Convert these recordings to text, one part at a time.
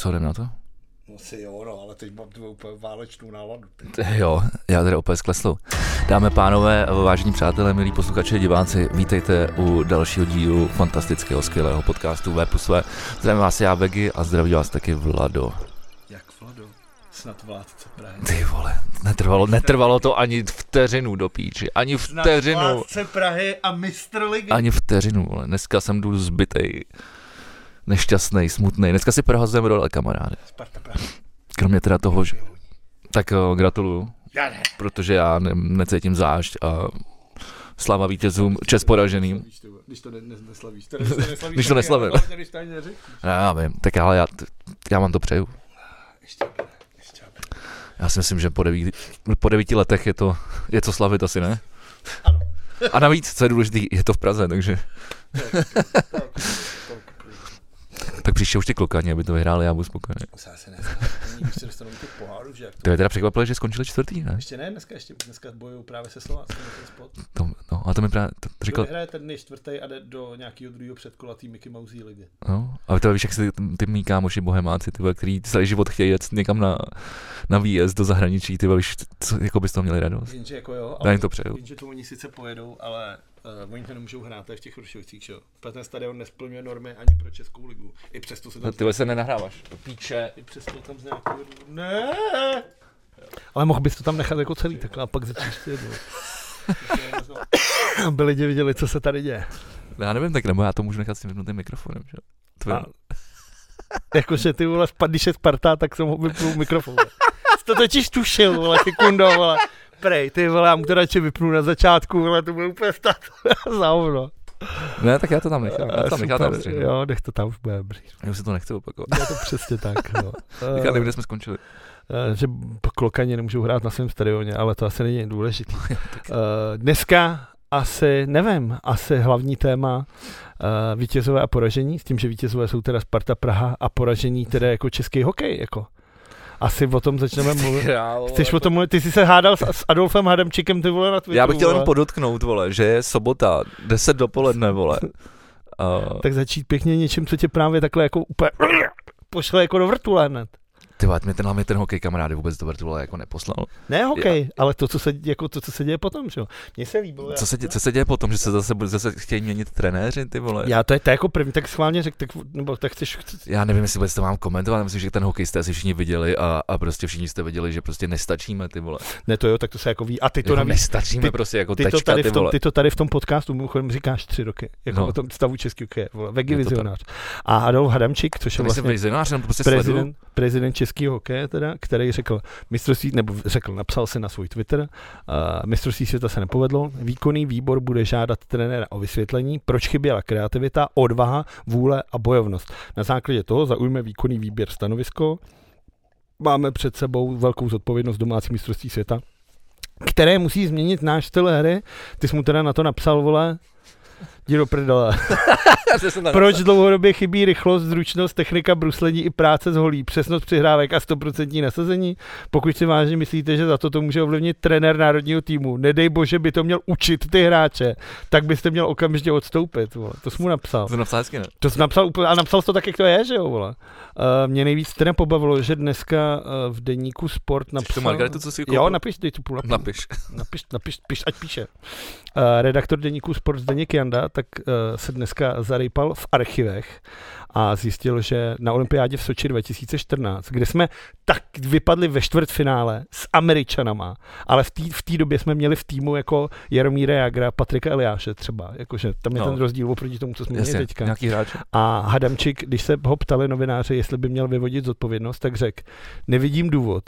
Co jdem na to? No si jo, no, ale teď mám tu úplně válečnou náladu. Teď. Jo, já tady opět sklesl. Dáme pánové, vážení přátelé, milí posluchači diváci, vítejte u dalšího dílu fantastického, skvělého podcastu V plus V. Zdravím vás já, Vegy, a zdraví vás taky Vlado. Jak Vlado? Snad vládce Prahy. Ty vole, netrvalo, netrvalo to ani vteřinu do píči, ani vteřinu. vládce Prahy a mistr ligy. Ani vteřinu, vole. Dneska jsem důl zbytej, nešťastný, smutný. Dneska si prohazujeme role, kamaráde. Sparta Praha. Kromě teda toho, že... Tak jo, gratuluju, Já ne. protože já ne, necítím zášť a slava vítězům, čest poraženým. Když to ne, ne, neslavíš. To neslavíš, Když to neslavím. neřekneš. Já vím, tak ale já, já vám to přeju. Ještě ještě. Já si myslím, že po devíti, po devíti letech je to, je to slavit asi, ne? Ano. A navíc, co je důležité, je to v Praze, takže tak příště už ty klokani, aby to vyhráli, já budu spokojený. To se. Nyní, Když se dostanou do těch pohárů, že jak to... Je teda překvapilo, že skončili čtvrtý, ne? Ještě ne, dneska ještě, dneska bojují právě se Slováckem ten spot. To, no, a to mi právě to, to Kdo říkal, vyhraje ten dny čtvrtý a jde do nějakého druhého předkola té Mickey Mouse ligy. no, ale to víš, jak si ty, ty mý kámoši bohemáci, ty který celý život chtějí jet někam na, na výjezd do zahraničí, ty víš, co, jako bys to měli radost. Jenže jako jo, Já jim to přeju. jenže to oni sice pojedou, ale uh, oni to nemůžou hrát to je v těch Rušovicích, že jo. Protože ten stadion nesplňuje normy ani pro Českou ligu. I přesto se tam... No, ty vole se nenahráváš. Píče. I přesto tam z nějakého. Ne! Ale mohl bys to tam nechat jako celý takhle a pak začít ještě jednou. Aby lidi viděli, co se tady děje. Já nevím, tak nebo já to můžu nechat s tím vypnutým mikrofonem, že? Je, A- Jakože ty vole, když je Sparta, tak jsem ho vypnul mikrofon. Jsi to totiž tušil, vole, ty kundo, vole. Prej, ty vole, já mu to radši vypnu na začátku, vole, to bude úplně stát za hovno. ne, tak já to tam nechám. Já to tam nechám tam jo, nech to tam už bude dobrý. Já už si to nechci opakovat. Je to přesně tak, no. Říká, nevím, kde jsme skončili. Eh, že klokani nemůžou hrát na svém stadioně, ale to asi není důležité. Dneska asi, nevím, asi hlavní téma eh, vítězové a poražení, s tím, že vítězové jsou teda Sparta Praha a poražení teda jako český hokej, jako. Asi o tom začneme mluvit. Chceš o tom mluvit? Ty jsi se hádal s, s Adolfem Hadamčikem, ty vole, na Twitteru, Já bych chtěl jenom podotknout, vole, že je sobota, 10 dopoledne, vole. Uh, Tak začít pěkně něčím, co tě právě takhle jako úplně pošle jako do vrtule hned. Ty mě ten, hlavně ten hokej kamarády vůbec do vrtule jako neposlal. Ne hokej, ale to, co se, jako to, co se děje potom, že jo. Mně se líbilo. Co se, dě, co se děje potom, že se zase, zase chtějí měnit trenéři, ty vole? Já to je to jako první, tak schválně řek, tak, nebo tak chceš, chceš Já nevím, jestli vůbec to mám komentovat, myslím, že ten hokej jste asi všichni viděli a, a prostě všichni jste viděli, že prostě nestačíme, ty vole. ne to jo, tak to se jako ví. A ty to jako navíc, nestačíme ty- prostě jako ty to, tečka, tady ty v tom, ty to tady v tom podcastu mimochodem říkáš tři roky, jako No. o tom stavu český hokeje, vole, Vegi Je to tak. vizionář. A Adolf Hadamčík, což je To vlastně to prostě prezident, prezident českého hokeje, teda, který řekl mistrovství, nebo řekl, napsal se na svůj Twitter, uh, mistrovství světa se nepovedlo, výkonný výbor bude žádat trenéra o vysvětlení, proč chyběla kreativita, odvaha, vůle a bojovnost. Na základě toho zaujme výkonný výběr stanovisko. Máme před sebou velkou zodpovědnost domácí mistrovství světa, které musí změnit náš styl hry. Ty jsi mu teda na to napsal, vole, jdi do prdele. Proč dlouhodobě chybí rychlost, zručnost, technika bruslení i práce s holí, přesnost přihrávek a 100% nasazení? Pokud si vážně myslíte, že za to to může ovlivnit trenér národního týmu, nedej bože by to měl učit ty hráče, tak byste měl okamžitě odstoupit. Vole. To jsi mu napsal. To napsal hezky, ne? To jsi napsal úplně, a napsal jsi to tak, jak to je, že jo, vole. Uh, mě nejvíc teda pobavilo, že dneska uh, v deníku Sport Chceš napsal... tu Margaretu, co si koupil? Jo, napiš, dej tu půl napiš. Napiš. Napiš, napiš, piš, ať píše. Uh, redaktor deníku Sport Zdeněk Janda tak uh, se dneska zarejpal v archivech a zjistil, že na olympiádě v Soči 2014, kde jsme tak vypadli ve čtvrtfinále s Američanama, ale v té v době jsme měli v týmu jako Jaromíra Jagra, Patrika Eliáše třeba, jakože tam je No. ten rozdíl oproti tomu, co jsme měli Jasně, teďka. nějaký hráč. A Hadamčik, když se ho ptali novináři, jestli by měl vyvodit zodpovědnost, tak řekl, nevidím důvod,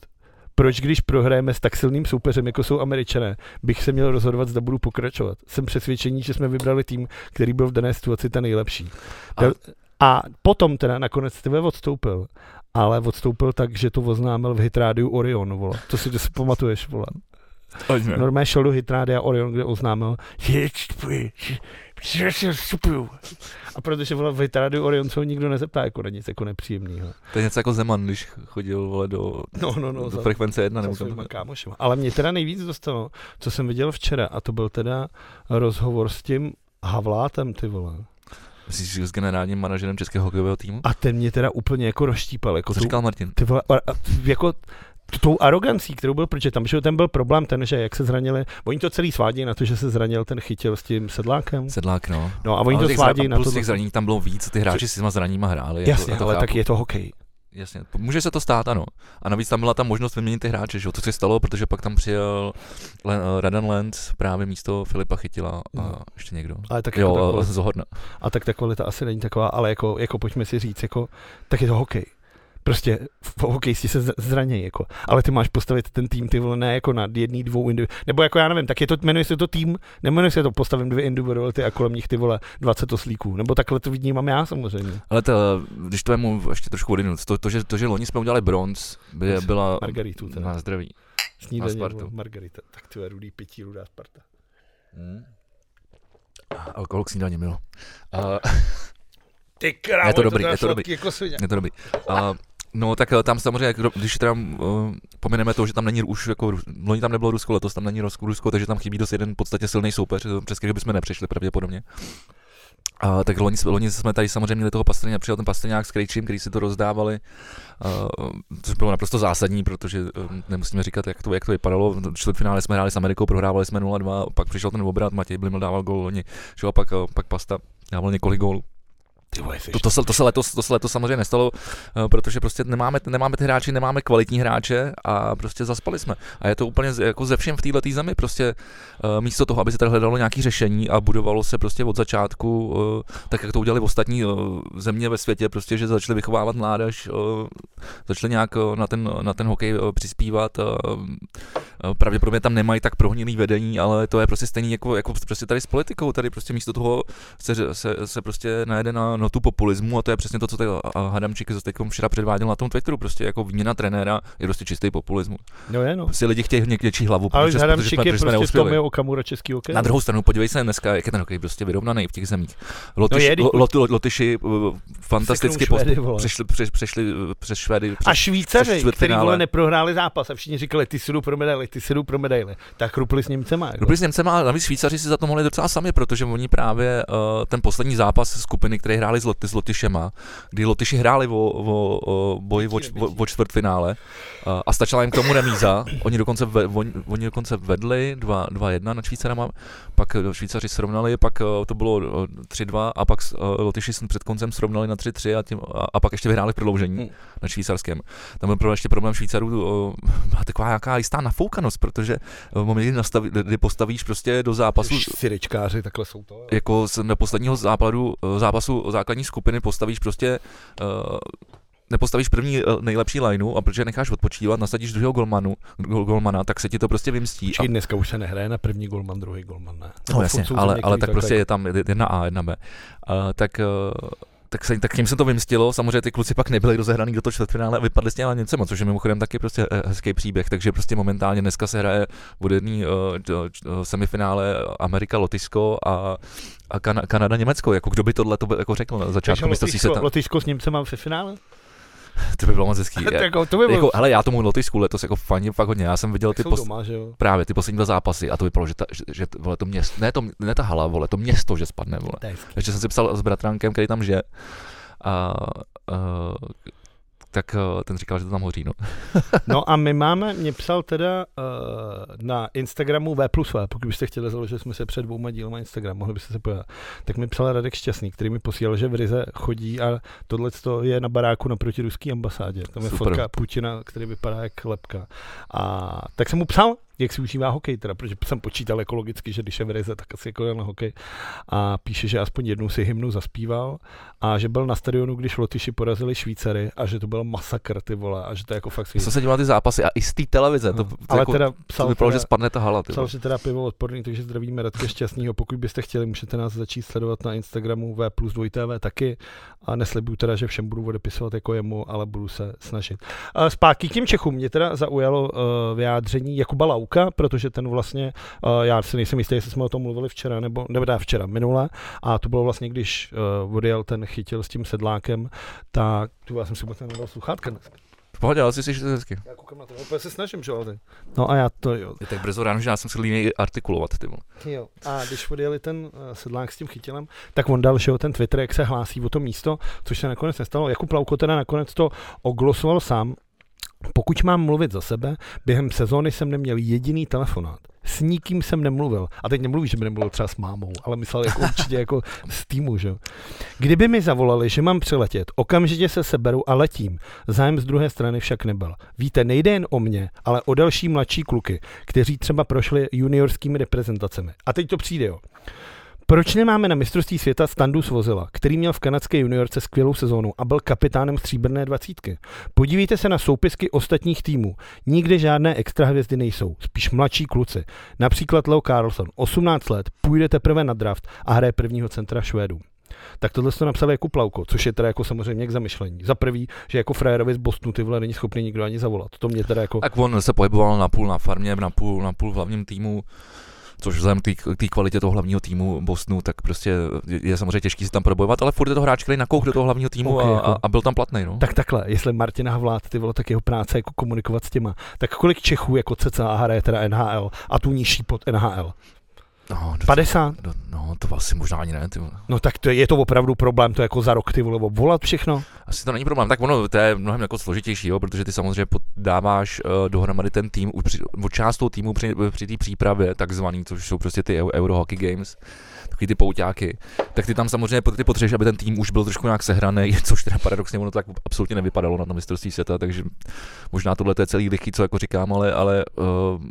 proč když prohrajeme s tak silným soupeřem, jako jsou američané, bych se měl rozhodovat, zda budu pokračovat. Jsem přesvědčený, že jsme vybrali tým, který byl v dané situaci ten nejlepší. A- A, potom teda nakonec tebe odstoupil, ale odstoupil tak, že to oznámil v hitrádiu Orion, vole. To si, to si pamatuješ, vole. Normálně šel do hitrádia Orion, kde oznámil, A protože vole, v hitrádiu Orion se ho nikdo nezeptá jako na nic jako nepříjemného. To je něco jako Zeman, když chodil vole, do, No, no, no. do za- frekvence jedna. za Nebo kámošema. Ale mě teda nejvíc dostalo, co jsem viděl včera, a to byl teda rozhovor s tím Havlátem, ty vole. Jsi s generálním manažerem českého hokejového týmu? A ten mě teda úplně jako rozštípal. Jako Co tu, říkal Martin? ty vole, a, a, jako tou arogancí, kterou byl, protože tam že ten byl problém ten, že jak se zranili, oni to celý svádějí na to, že se zranil ten chytil s tím sedlákem. Sedlák, no. No a oni Ale to zra- na to. těch zranění tam bylo víc, ty hráči s těma zraníma hráli. jako- Jasně, to ale chápu. tak je to hokej. Jasně, může se to stát, ano. A navíc tam byla ta možnost vyměnit ty hráče, že jo? To se stalo, protože pak tam přijel Len, uh, Radan Lenz právě místo Filipa Chytila a No. ještě někdo. Ale tak jako ta Jo, a kvalita, Zohorna. a tak ta kvalita asi není taková, ale jako, jako pojďme si říct, jako, tak je to hokej. Prostě v hokejisti se z- zranějí, jako. ale ty máš postavit ten tým, ty vole, ne jako na jedný, dvou individu, nebo jako já nevím, tak je to, jmenuje se to tým, nemenuje se to postavím dvě individuality a kolem nich ty vole 20 oslíků, nebo takhle to vnímám já samozřejmě. Ale to, když to mu ještě trošku odinu, to, to, že, to, že loni jsme udělali bronz, by, byla Margaritu teda. na zdraví. Snídaně, Margarita, tak ty rudý pití, rudá Sparta. Hmm. Alkohol k snídaní, milo. Uh, Ty krávo, Je to dobrý, teda je to dobrý. Jako svině. je to dobrý. Uh, No tak eh, tam samozřejmě, když teda uh, pomineme to, že tam není už jako, loni tam nebylo Rusko, letos tam není Rusko, Rusko takže tam chybí dost jeden v podstatě silný soupeř, eh, přes který bychom nepřišli pravděpodobně. A tak loni, loni jsme tady samozřejmě měli toho Pastrňa, přijel ten Pastrňák s Krejčím, který si to rozdávali, uh, což bylo naprosto zásadní, protože uh, nemusíme říkat, jak to, jak to vypadalo. V čtvrtfinále jsme hráli s Amerikou, prohrávali jsme 0-2, pak přišel ten obrat, Matěj Bliml dával gol loni, a pak, uh, pak Pasta dával několik gólů. Ty vole, To, to, se, to, se letos, to se letos samozřejmě nestalo, eh, protože prostě nemáme, nemáme ty hráči, nemáme kvalitní hráče a prostě zaspali jsme. A je to úplně jako ze všem v této zemi, prostě eh, místo toho, aby se tady hledalo nějaké řešení a budovalo se prostě od začátku, eh, tak jak to udělali ostatní země ve světě, prostě, že začali vychovávat mládež, začali nějak na ten, na ten hokej přispívat. Pravděpodobně tam nemají tak prohnilý vedení, ale to je prostě stejný jako, jako prostě tady s politikou, tady prostě místo toho se, se, se prostě najede na notu populismu a to je přesně to, co tady Hadamčík zase teď včera předváděl na tom Twitteru, prostě jako výměna trenéra je prostě čistý populismus. No je, no. Prostě lidi chtějí něk- něčí hlavu, Ale protože, protože, Hadamčík jsme, je protože jsme prostě v neuspěli. tom je Okamura český hokej. Na druhou stranu, podívej se dneska, jak je ten hokej prostě vyrovnaný v těch zemích. Lotyš, No je, lot, lot, Lotyši uh, fantasticky Švédy, přešli, přeš, přešli uh, přes Švédy. Přes, A Švýcaři, který vole neprohráli zápas a všichni říkali, ty si jdou pro medaily, ty si jdou pro medaily. Tak chrupli s Němcema. Jako. Rupli s Němcema, ale navíc Švýcaři si za to mohli docela sami, protože oni právě uh, ten poslední zápas skupiny, který hráli s, Loty, s Lotyšema, kdy Lotyši hráli o, o, o boji o, o, o čtvrtfinále uh, a stačila jim k tomu remíza. Oni dokonce, ve, oni, oni dokonce vedli 2 2-1 nad Švýcarama, pak eh, Švýcaři srovnali, pak uh, to bylo uh, 3-2 a pak Lotyši před koncem srovnali na 3-3 a, tím, a, a pak ještě vyhráli v prodloužení Hmm. na švýcarském. Tam byl ještě problém Švýcarů, byla taková nějaká jistá nafoukanost, protože v momentě, kdy, nastaví, kdy postavíš prostě do zápasu Syrečkáři, takhle jsou to. jako z na posledního západu, eh, zápasu základní skupiny postavíš prostě uh, nepostavíš první eh, nejlepší lineu a protože necháš odpočívat, nasadíš druhého golmanu, gol, golmana, tak se ti to prostě vymstí. Počkej, dneska už se nehraje na první golman, druhý golman, ne? No Nebo jasně, ale, ale tak prostě je tam jedna A, jedna B. Uh, tak, uh, tak, se, tak tím se to vymstilo, samozřejmě ty kluci pak nebyli rozehraný do toho čtvrtfinále a vypadli s těma Němcema, což je mimochodem taky prostě eh, hezký příběh, takže prostě momentálně dneska se hraje od jedný uh, semifinále Amerika, Lotyšsko a, a Kan- Kanada, Německo, jako kdo by tohle to jako řekl na začátku světa. Lotyšsko s Němcema ve finále? To by bylo moc hezký. Je- jako, to by bylo. jako, hele, já tomu Lotyšsku letos jako fandím fakt hodně, já jsem viděl ty pos, doma, že jo? právě ty poslední dva zápasy a to vypadalo, že, ta, že, že vole, to město, ne, to, ne ta hala, vole, to město, že spadne, vole. Ještě jsem si psal s bratránkem, který tam žije. A, uh, tak uh, ten říkal, že to tam hoří, no. No a my máme, mě psal teda uh, na Instagramu V plus V, pokud byste chtěli založit, jsme se před dvouma dílama Instagram, mohli byste se podívat. Tak mi psal Radek Šťastný, který mi posílal, že v Rize chodí a tohle je na baráku naproti ruské ambasádě. Tam je Super. fotka Putina, který vypadá jak lepka. A tak jsem mu psal, jak si užívá hokej, teda, protože jsem počítal ekologicky, že když je v Rize, tak asi jako na hokej. A píše, že aspoň jednou si hymnu zaspíval a že byl na stadionu, když Lotyši porazili Švýcary a že to byl masakr, ty vole, a že to je jako fakt Já jsem se na ty zápasy a i z té televize, to, to, ale jako, teda to psal, vypadalo, teda, že spadne ta hala. Ty psal, že teda pivo odporný, takže zdravíme Radka Šťastného. Pokud byste chtěli, můžete nás začít sledovat na Instagramu V plus 2TV taky a neslibuju teda, že všem budu odepisovat jako jemu, ale budu se snažit. Zpátky k těm Čechům. Mě teda zaujalo uh, vyjádření Jakuba Lauka, protože ten vlastně, uh, já si nejsem jistý, jestli jsme o tom mluvili včera, nebo, nebo teda včera, minule, a to bylo vlastně, když uh, odjel ten chytil s tím sedlákem, tak tu já jsem si vůbec nedal sluchátka dneska. Pohodě, ale si jsi hezky. Já koukám na to, úplně se snažím, že jo. No a já to jo. Je tak brzo ráno, že já jsem se líný artikulovat, ty vole. Jo. A když odjeli ten uh, sedlák s tím chytilem, tak on dal, že jo, ten Twitter, jak se hlásí o to místo, což se nakonec nestalo. Jakub Lauko teda nakonec to oglosoval sám, pokud mám mluvit za sebe, během sezóny jsem neměl jediný telefonát. S nikým jsem nemluvil. A teď nemluví, že by nemluvil třeba s mámou, ale myslel jako určitě jako z týmu, že? Kdyby mi zavolali, že mám přiletět, okamžitě se seberu a letím. Zájem z druhé strany však nebyl. Víte, nejde jen o mě, ale o další mladší kluky, kteří třeba prošli juniorskými reprezentacemi. A teď to přijde, jo. Proč nemáme na mistrovství světa Standu Svozila, který měl v kanadské juniorce skvělou sezónu a byl kapitánem stříbrné dvacítky? Podívejte se na soupisky ostatních týmů. Nikde žádné extra hvězdy nejsou, spíš mladší kluci. Například Leo Carlson, 18 let, půjde teprve na draft a hraje prvního centra Švédů. Tak tohle to napsal jako Plauko, což je teda jako samozřejmě k zamyšlení. Za prvý, že jako frajerovi z Bostonu ty vole není schopný nikdo ani zavolat. To mě teda jako... Tak on se pohyboval na půl na farmě, na půl, na půl v hlavním týmu což vzhledem k té kvalitě toho hlavního týmu Bostonu, tak prostě je samozřejmě těžký si tam probojovat, ale furt je to hráč, který nakouch do toho hlavního týmu okay, a, jako. a, byl tam platný. No. Tak takhle, jestli Martin Havlát, ty vole, tak jeho práce jako komunikovat s těma, tak kolik Čechů jako CCA hraje teda NHL a tu nižší pod NHL? No, 50? No, no, to asi možná ani ne, ty vole. No tak to je, je to opravdu problém, to jako za rok ty vole, volat všechno? Asi to není problém, tak ono, to je mnohem jako složitější, jo, protože ty samozřejmě dáváš uh, dohromady ten tým, při, část toho týmu při, při té přípravě, takzvaný, což jsou prostě ty Euro Hockey Games, takový ty pouťáky, tak ty tam samozřejmě ty potřebuješ, aby ten tým už byl trošku nějak sehraný, což teda paradoxně ono tak absolutně nevypadalo na tom mistrovství světa, takže možná tohle je celý lichý, co jako říkám, ale, ale uh,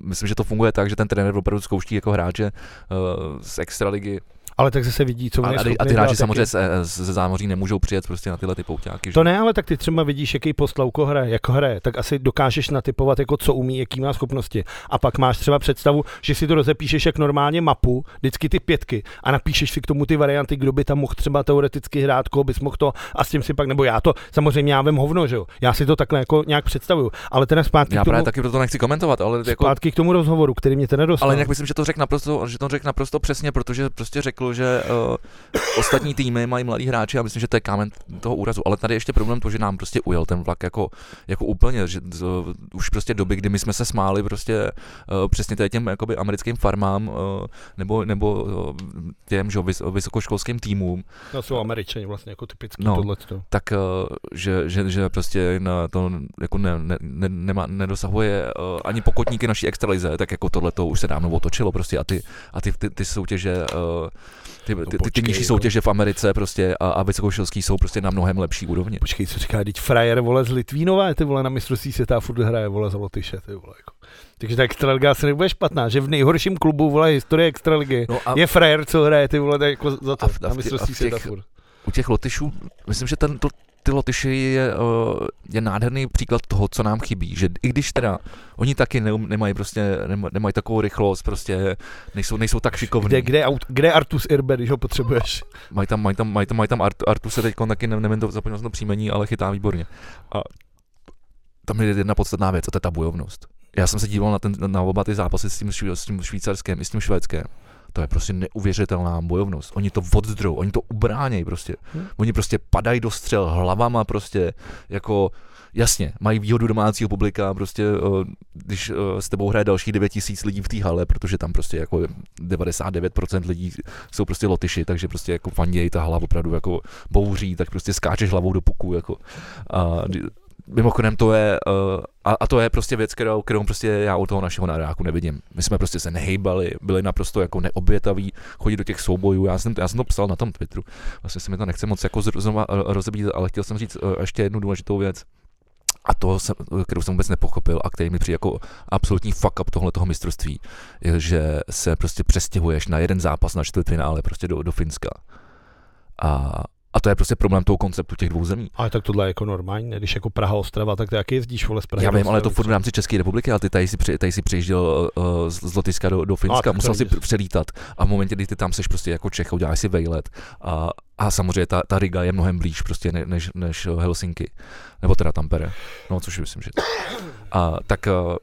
myslím, že to funguje tak, že ten trenér opravdu zkouští jako hráče uh, z extraligy ale tak se vidí, co a, a ty hráči samozřejmě ze, ze zámoří nemůžou přijet prostě na tyhle ty pouťáky. To že? ne, ale tak ty třeba vidíš, jaký postlauko hraje, jak hraje, tak asi dokážeš natypovat, jako co umí, jaký má schopnosti. A pak máš třeba představu, že si to rozepíšeš jak normálně mapu, vždycky ty pětky a napíšeš si k tomu ty varianty, kdo by tam mohl třeba teoreticky hrát, koho bys mohl to a s tím si pak, nebo já to samozřejmě já vím hovno, že jo. Já si to takhle jako nějak představuju. Ale teda zpátky já k tomu, právě taky proto nechci komentovat, ale jako... zpátky k tomu rozhovoru, který mě teda dostal. Ale jinak myslím, že to řekl naprosto, že to řekl naprosto přesně, protože prostě řekl, že uh, ostatní týmy mají mladí hráči a myslím, že to je kámen toho úrazu. Ale tady ještě problém to, že nám prostě ujel ten vlak jako, jako úplně, že z, už prostě doby, kdy my jsme se smáli prostě uh, přesně tady těm jakoby americkým farmám uh, nebo, nebo uh, těm že, vys, vysokoškolským týmům. No jsou američani vlastně jako typický no, tohleto. Tak, uh, že, že, že, prostě na to jako ne, ne, ne, nema, nedosahuje uh, ani pokotníky naší extralize, tak jako tohle to už se dávno otočilo prostě a ty, a ty, ty, ty soutěže uh, ty, ty, ty, ty nižší soutěže v Americe prostě a, a vysokoškolský jsou prostě na mnohem lepší úrovni. Počkej, co říká, teď frajer vole z Litvínova, ty vole na mistrovství světa furt hraje vole za Lotyše, ty vole jako. Takže ta extraliga se nebude špatná, že v nejhorším klubu vole historie extraligy no a... je frajer, co hraje ty vole jako za to a v, a v, na mistrovství světa furt. U těch Lotyšů, myslím, že ten, to, ty Lotyši je, uh, je nádherný příklad toho, co nám chybí, že i když teda oni taky ne, nemají prostě, nemají takovou rychlost, prostě nejsou, nejsou tak šikovní. Kde, kde, kde Artus Irbe, když ho potřebuješ? Mají tam, mají tam, mají tam, mají tam Art, Artus se teď taky, nevím, to zapomněl jsem to příjmení, ale chytá výborně. A tam je jedna podstatná věc, a to je ta bojovnost. Já jsem se díval na, ten, na oba ty zápasy s tím, s tím švýcarským i s tím švédským to je prostě neuvěřitelná bojovnost. Oni to oddrou, oni to ubránějí prostě. Hmm. Oni prostě padají do střel hlavama prostě jako jasně, mají výhodu domácího publika, prostě když s tebou hraje další 9 tisíc lidí v té hale, protože tam prostě jako 99% lidí jsou prostě lotyši, takže prostě jako fandějí ta hala opravdu jako bouří, tak prostě skáčeš hlavou do puku, jako a mimochodem to je, uh, a, a, to je prostě věc, kterou, kterou prostě já u toho našeho naráku nevidím. My jsme prostě se nehejbali, byli naprosto jako neobětaví, chodit do těch soubojů. Já jsem, já jsem to psal na tom Twitteru. Vlastně se mi to nechce moc jako znovu rozebít, ale chtěl jsem říct uh, ještě jednu důležitou věc. A to, jsem, kterou jsem vůbec nepochopil a který mi přijde jako absolutní fuck up tohle toho mistrovství, je, že se prostě přestěhuješ na jeden zápas na čtvrtfinále prostě do, do Finska. A, a to je prostě problém toho konceptu těch dvou zemí. Ale tak tohle je jako normální, když jako Praha Ostrava, tak ty jaký jezdíš vole z Prahy? Já vím, ale to furt v rámci České republiky, ale ty tady si, při, tady si přijížděl uh, z Lotyšska do, do Finska, a, musel si přelítat a v momentě, kdy ty tam seš prostě jako Čech, uděláš si vejlet a, a samozřejmě ta, ta Riga je mnohem blíž prostě ne, než, než Helsinki, nebo teda Tampere, no což myslím, že a tak uh,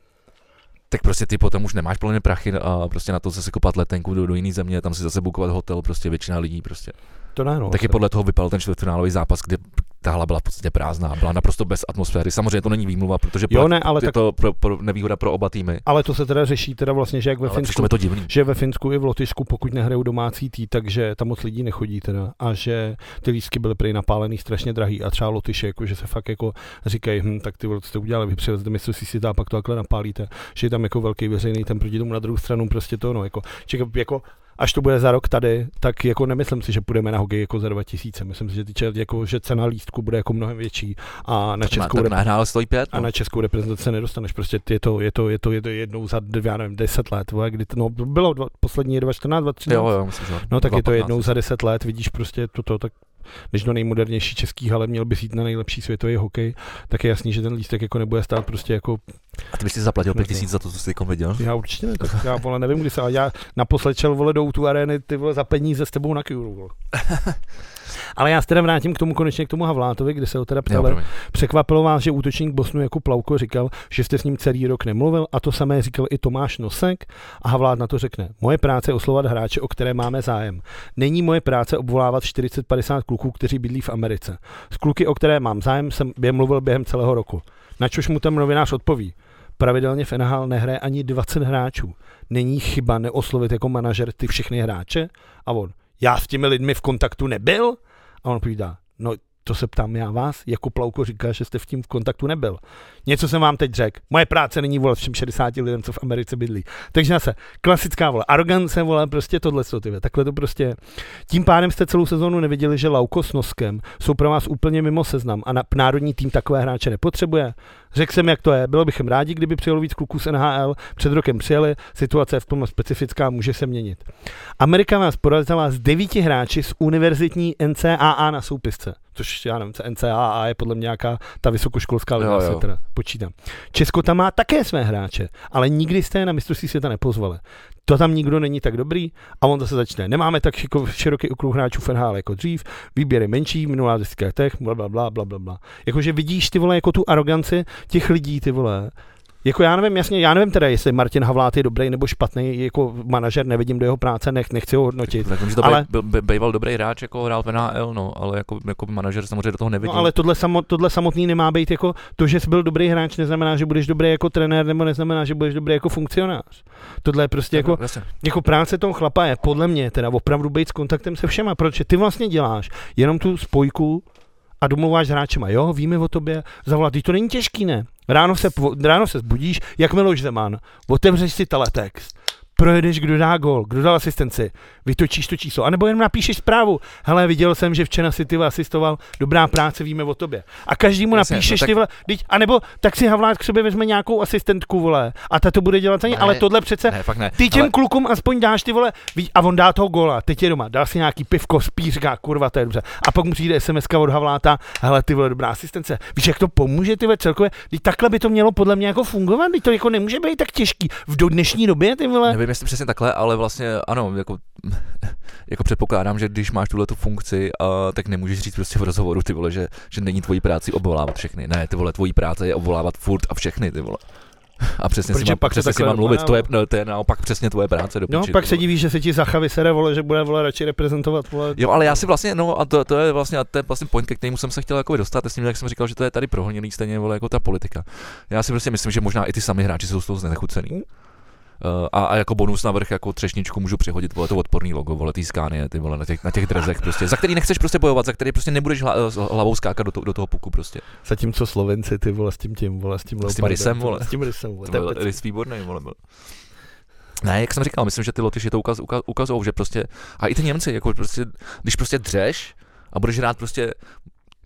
tak prostě ty potom už nemáš plné prachy a prostě na to zase kopat letenku do, do jiné země, tam si zase bukovat hotel, prostě většina lidí prostě. To ne, no. Taky podle toho vypadal ten čtvrtfinálový zápas, kde ta hala byla v podstatě prázdná, byla naprosto bez atmosféry. Samozřejmě to není výmluva, protože Jo, ne, ale je tak, to pro, pro nevýhoda pro oba týmy. ale to se teda řeší teda vlastně, že jak ve Ale Finsku, mi to divný. že ve Finsku i v Lotyšsku, pokud nehrajou domácí tý, takže tam moc lidí nechodí teda a že ty lístky byly prý napálený strašně drahý a třeba Lotyši, jako, že se fakt jako říkají, hm, tak ty jste udělali, vy přivezete mistrovství světa a pak to takhle napálíte, že je tam jako velký veřejný ten proti tomu na druhou stranu prostě to, no, jako, čekaj, jako až to bude za rok tady, tak jako nemyslím si, že půjdeme na hokej jako za 2000. Myslím si, že, týče, jako, že cena lístku bude jako mnohem větší a na Tak, má, Českou, tak rep- stojí pět. a No. na českou reprezentaci se nedostaneš. Prostě je to, je to, je to, je to jednou za, já nevím, 10 let, vole, kdy to, no, bylo dva, poslední 2014, 2013. Jo, jo, myslím, že No tak je to 2.15. jednou za deset let, vidíš prostě toto, tak když do nejmodernější český hale měl by jít na nejlepší světový hokej, tak je jasný, že ten lístek jako nebude stát prostě jako, A ty bys si zaplatil pět tisíc za to, co jsi teď viděl? já určitě ne, tak já vole, nevím, kdy se, ale já naposled šel vole do tu arény, ty vole za peníze s tebou na vole. Ale já se teda vrátím k tomu konečně k tomu Havlátovi, kde se ho teda ptali. promiň. Překvapilo vás, že útočník Bosnu jako Plavko říkal, že jste s ním celý rok nemluvil a to samé říkal i Tomáš Nosek a Havlát na to řekne. Moje práce je oslovat hráče, o které máme zájem. Není moje práce obvolávat 40-50 kluků, kteří bydlí v Americe. Z kluky, o které mám zájem, jsem je mluvil během celého roku. Na čož mu ten novinář odpoví. Pravidelně v NHL nehraje ani 20 hráčů. Není chyba neoslovit jako manažer ty všechny hráče? A on, já s těmi lidmi v kontaktu nebyl? A on povídá, no to se ptám já vás, jako Plavko říká, že jste v tím v kontaktu nebyl. Něco jsem vám teď řekl. Moje práce není volat všem 60 lidem, co v Americe bydlí. Takže zase, klasická vole, arogance, vole, prostě tohle, co ty, takhle to prostě. Tím pádem jste celou sezónu neviděli, že Lauko s Noskem jsou pro vás úplně mimo seznam a na, národní tým takové hráče nepotřebuje. Řekl jsem, jak to je. Bylo bychom rádi, kdyby přijelo víc kluků z NHL. Před rokem přijeli, situace je v tom specifická, může se měnit. Amerika vás porazila z devíti hráči z univerzitní NCAA na soupisce. Což já nevím, co NCAA je podle mě nějaká ta vysokoškolská liga, se teda počítám. Česko tam má také své hráče, ale nikdy jste je na mistrovství světa nepozvali. To tam nikdo není tak dobrý a on zase začne. Nemáme tak šiko- široký okruh hráčů NHL jako dřív, výběr je menší, v minulá desítka bla, bla, bla, bla, bla. Jakože vidíš ty vole jako tu aroganci těch lidí, ty vole. Jako já nevím, jasně, já nevím teda, jestli Martin Havlát je dobrý nebo špatný jako manažer, nevidím do jeho práce, nech, nechci ho hodnotit. Tak to Ale- byl, byl, býval dobrý hráč, jako hrál v NHL, no, ale jako, jako manažer samozřejmě do toho nevidím. No, ale tohle, samo, tohle samotný nemá být jako to, že jsi byl dobrý hráč, neznamená, že budeš dobrý jako trenér, nebo neznamená, že budeš dobrý jako funkcionář. Tohle je prostě jako, Jasně. jako práce toho chlapa je podle mě teda opravdu být s kontaktem se všema, protože ty vlastně děláš jenom tu spojku a domluváš s hráčema, jo, víme o tobě, zavolat, to není těžký, ne? Ráno se, ráno se zbudíš, jak Miloš Zeman, otevřeš si teletext, projedeš, kdo dá gol, kdo dal asistenci, vytočíš to číslo, anebo jenom napíšeš zprávu. Hele, viděl jsem, že včera si ty asistoval, dobrá práce, víme o tobě. A každý mu no napíšeš tak- ty vole, teď, anebo tak si Havlát k sobě vezme nějakou asistentku, vole, a ta to bude dělat za ně, Ne, ale tohle přece, Ne, fakt ne. ty těm ale, klukům aspoň dáš ty vole, ví- a on dá toho gola, teď je doma, dá si nějaký pivko, spí, říká, kurva, to je dobře. A pak mu přijde SMS od Havláta, hele, ty vole, dobrá asistence. Víš, jak to pomůže, ty vole, celkově, teď takhle by to mělo podle mě jako fungovat, teď to jako nemůže být tak těžký. V do dnešní době, ty vole, Nevím, jestli přesně takhle, ale vlastně ano, jako, jako předpokládám, že když máš tuhle tu funkci, a, tak nemůžeš říct prostě v rozhovoru, ty vole, že, že není tvojí práci obvolávat všechny. Ne, ty vole, tvojí práce je obvolávat furt a všechny, ty vole. A přesně Protože si mám, pak přesně si mám mluvit, to je, dopadá, no, to je naopak přesně tvoje práce do No, piči, pak se vole. diví, že se ti Zacha vysere, vole, že bude vole radši reprezentovat, vole. Jo, ale já si vlastně, no a to, to je vlastně, a to je vlastně point, ke kterému jsem se chtěl jako dostat, s tím, jak jsem říkal, že to je tady prohoněný stejně, vole, jako ta politika. Já si prostě myslím, že možná i ty sami hráči jsou z toho znechucený. Uh, a, a, jako bonus navrh, jako třešničku můžu přihodit, vole, to odporný logo, vole, tý skánie, ty vole, na těch, na těch drezech prostě, za který nechceš prostě bojovat, za který prostě nebudeš hla, s hlavou skákat do, to, do toho puku prostě. Zatímco Slovenci, ty vole, s tím tím, vole, s tím tím Leopardem, rysem, ty vole. S tím rysem, vole. To to je byl pecka. rys výborný, vole, byl. Ne, jak jsem říkal, myslím, že ty Lotyši to ukaz, ukaz, ukazují, že prostě, a i ty Němci, jako prostě, když prostě dřeš a budeš hrát prostě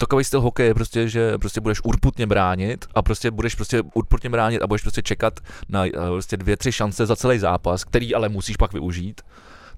takový styl hokeje prostě, že prostě budeš urputně bránit a prostě budeš prostě urputně bránit a budeš prostě čekat na eh, prostě dvě, tři šance za celý zápas, který ale musíš pak využít,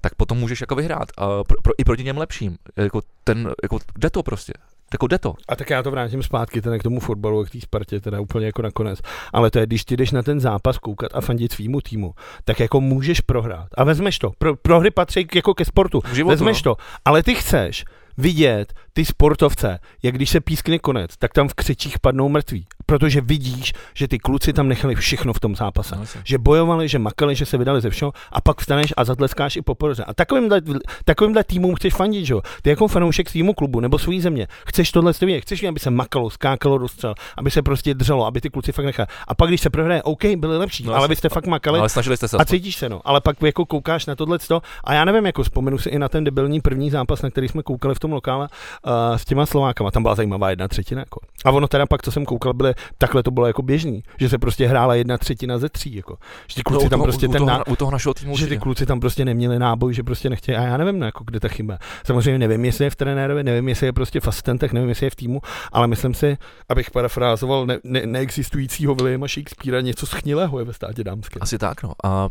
tak potom můžeš jako vyhrát a pro, pro, i proti něm lepším. Jako ten, jako jde to prostě. Jako jde to. A tak já to vrátím zpátky teda k tomu fotbalu, k té Spartě, teda úplně jako nakonec. Ale to je, když ty jdeš na ten zápas koukat a fandit svýmu týmu, tak jako můžeš prohrát. A vezmeš to. Pro, prohry patří jako ke sportu. Životu, vezmeš no. to. Ale ty chceš vidět ty sportovce, jak když se pískne konec, tak tam v křečích padnou mrtví. Protože vidíš, že ty kluci tam nechali všechno v tom zápase. No, že bojovali, že makali, že se vydali ze všeho a pak vstaneš a zatleskáš i po poroze. A takovýmhle, takovýmhle týmům chceš fandit, že jo? Ty jako fanoušek svýmu klubu nebo svý země, chceš tohle vidět, chceš, aby se makalo, skákalo do střel, aby se prostě drželo, aby ty kluci fakt nechali. A pak, když se prohraje, OK, byli lepší, No, ale vy jste fakt makali Ale snažili jste se. a cítíš se, no. Ale pak jako koukáš na tohle a já nevím, jako vzpomenu si i na ten debilní první zápas, na který jsme koukali v tom lokále uh, s těma Slovákama. Tam byla zajímavá jedna třetina. Jako. A ono teda pak, co jsem koukal, byly, takhle to bylo jako běžný, že se prostě hrála jedna třetina ze tří. Jako. Že ty No, kluci u tam toho, prostě u, ten toho, ná... u toho našeho týmu že ty kluci tam prostě neměli náboj, že prostě nechtěli. A já nevím, no, jako, kde ta chyba. Samozřejmě nevím, jestli je v trenérovi, nevím, jestli je prostě v asistentech, nevím, jestli je v týmu, ale myslím si, abych parafrázoval ne, ne, neexistujícího Williama Shakespearea, něco schnilého je ve státě dámském. Asi tak, no. A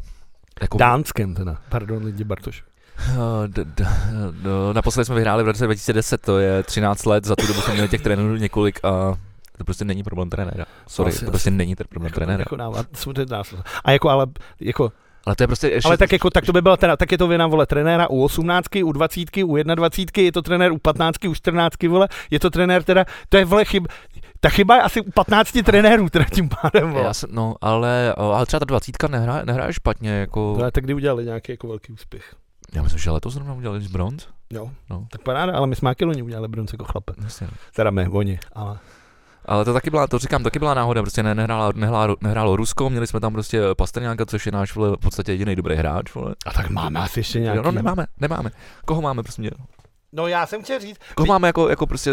jako, Dánském teda, pardon, lidi Bartoš. Eh, d- d- d- naposledy jsme vyhráli v roce 2010, to je 13 let, za tu dobu jsme měli těch trenérů několik a to prostě není problém trenéra. Sorry, Asi- to prostě není ten problém Jako, trenéra. jako dává, jsou to dá, a jako, ale, jako, Ale to je prostě ještě... ale tak jako, tak to by byla teda, tak je to vina, vole, trenéra u 18, u 20, u 21, je to trenér u 15, u 14, vole, je to trenér teda, to je, vole, chyb, ta chyba je asi u 15 trenérů, teda tím pádem, vole. Já jsem, no, ale, ale třeba ta dvacítka nehraje, nehraje špatně, jako... Ale tak kdy udělali nějaký jako velký úspěch? Já myslím, že letos zrovna udělali z bronz. Jo, No. tak paráda, ale my jsme loni udělali bronz jako chlape. Jasně. no. Teda my, oni, ale Ale to taky byla, to říkám, taky byla náhoda, prostě ne, nehrálo, nehrálo, nehrálo Rusko, měli jsme tam prostě Pastrňáka, což je náš vole, v podstatě jediný dobrý hráč, vole. a tak máme asi ještě nějaký. No nemáme, nemáme. Koho máme, prostě, No já jsem chtěl říct, koho máme jako, jako prostě,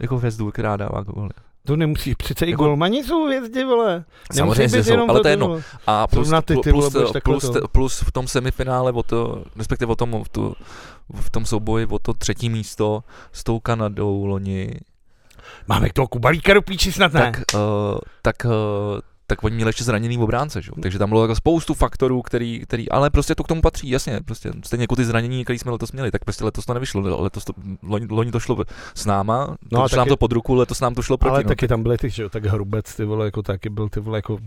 jako hvězdu, která dává góly. to nemusíš, přece i Jako- golmani jsou hvězdy, vole. Samozřejmě, být jsou, jenom ale to je jedno. vole. A plus, ty, plus, ty vole, plus, takhle plus, to. plus, v tom semifinále o to, respektive o tom, v, tu, v tom souboji o to třetí místo s tou Kanadou loni, Máme toho Kubalíka do píči snad ne. tak, uh, tak, uh, tak oni měli ještě zraněný obránce, že? takže tam bylo jako spoustu faktorů, který, který, ale prostě to k tomu patří, jasně, prostě stejně jako ty zranění, které jsme letos měli, tak prostě letos to nevyšlo, letos to, loni, loni to šlo s náma, No to šlo nám taky- to pod ruku, letos nám to šlo proti, ale no, taky tam byly ty, že jo, tak Hrubec, ty vole, jako taky byl, ty vole, jako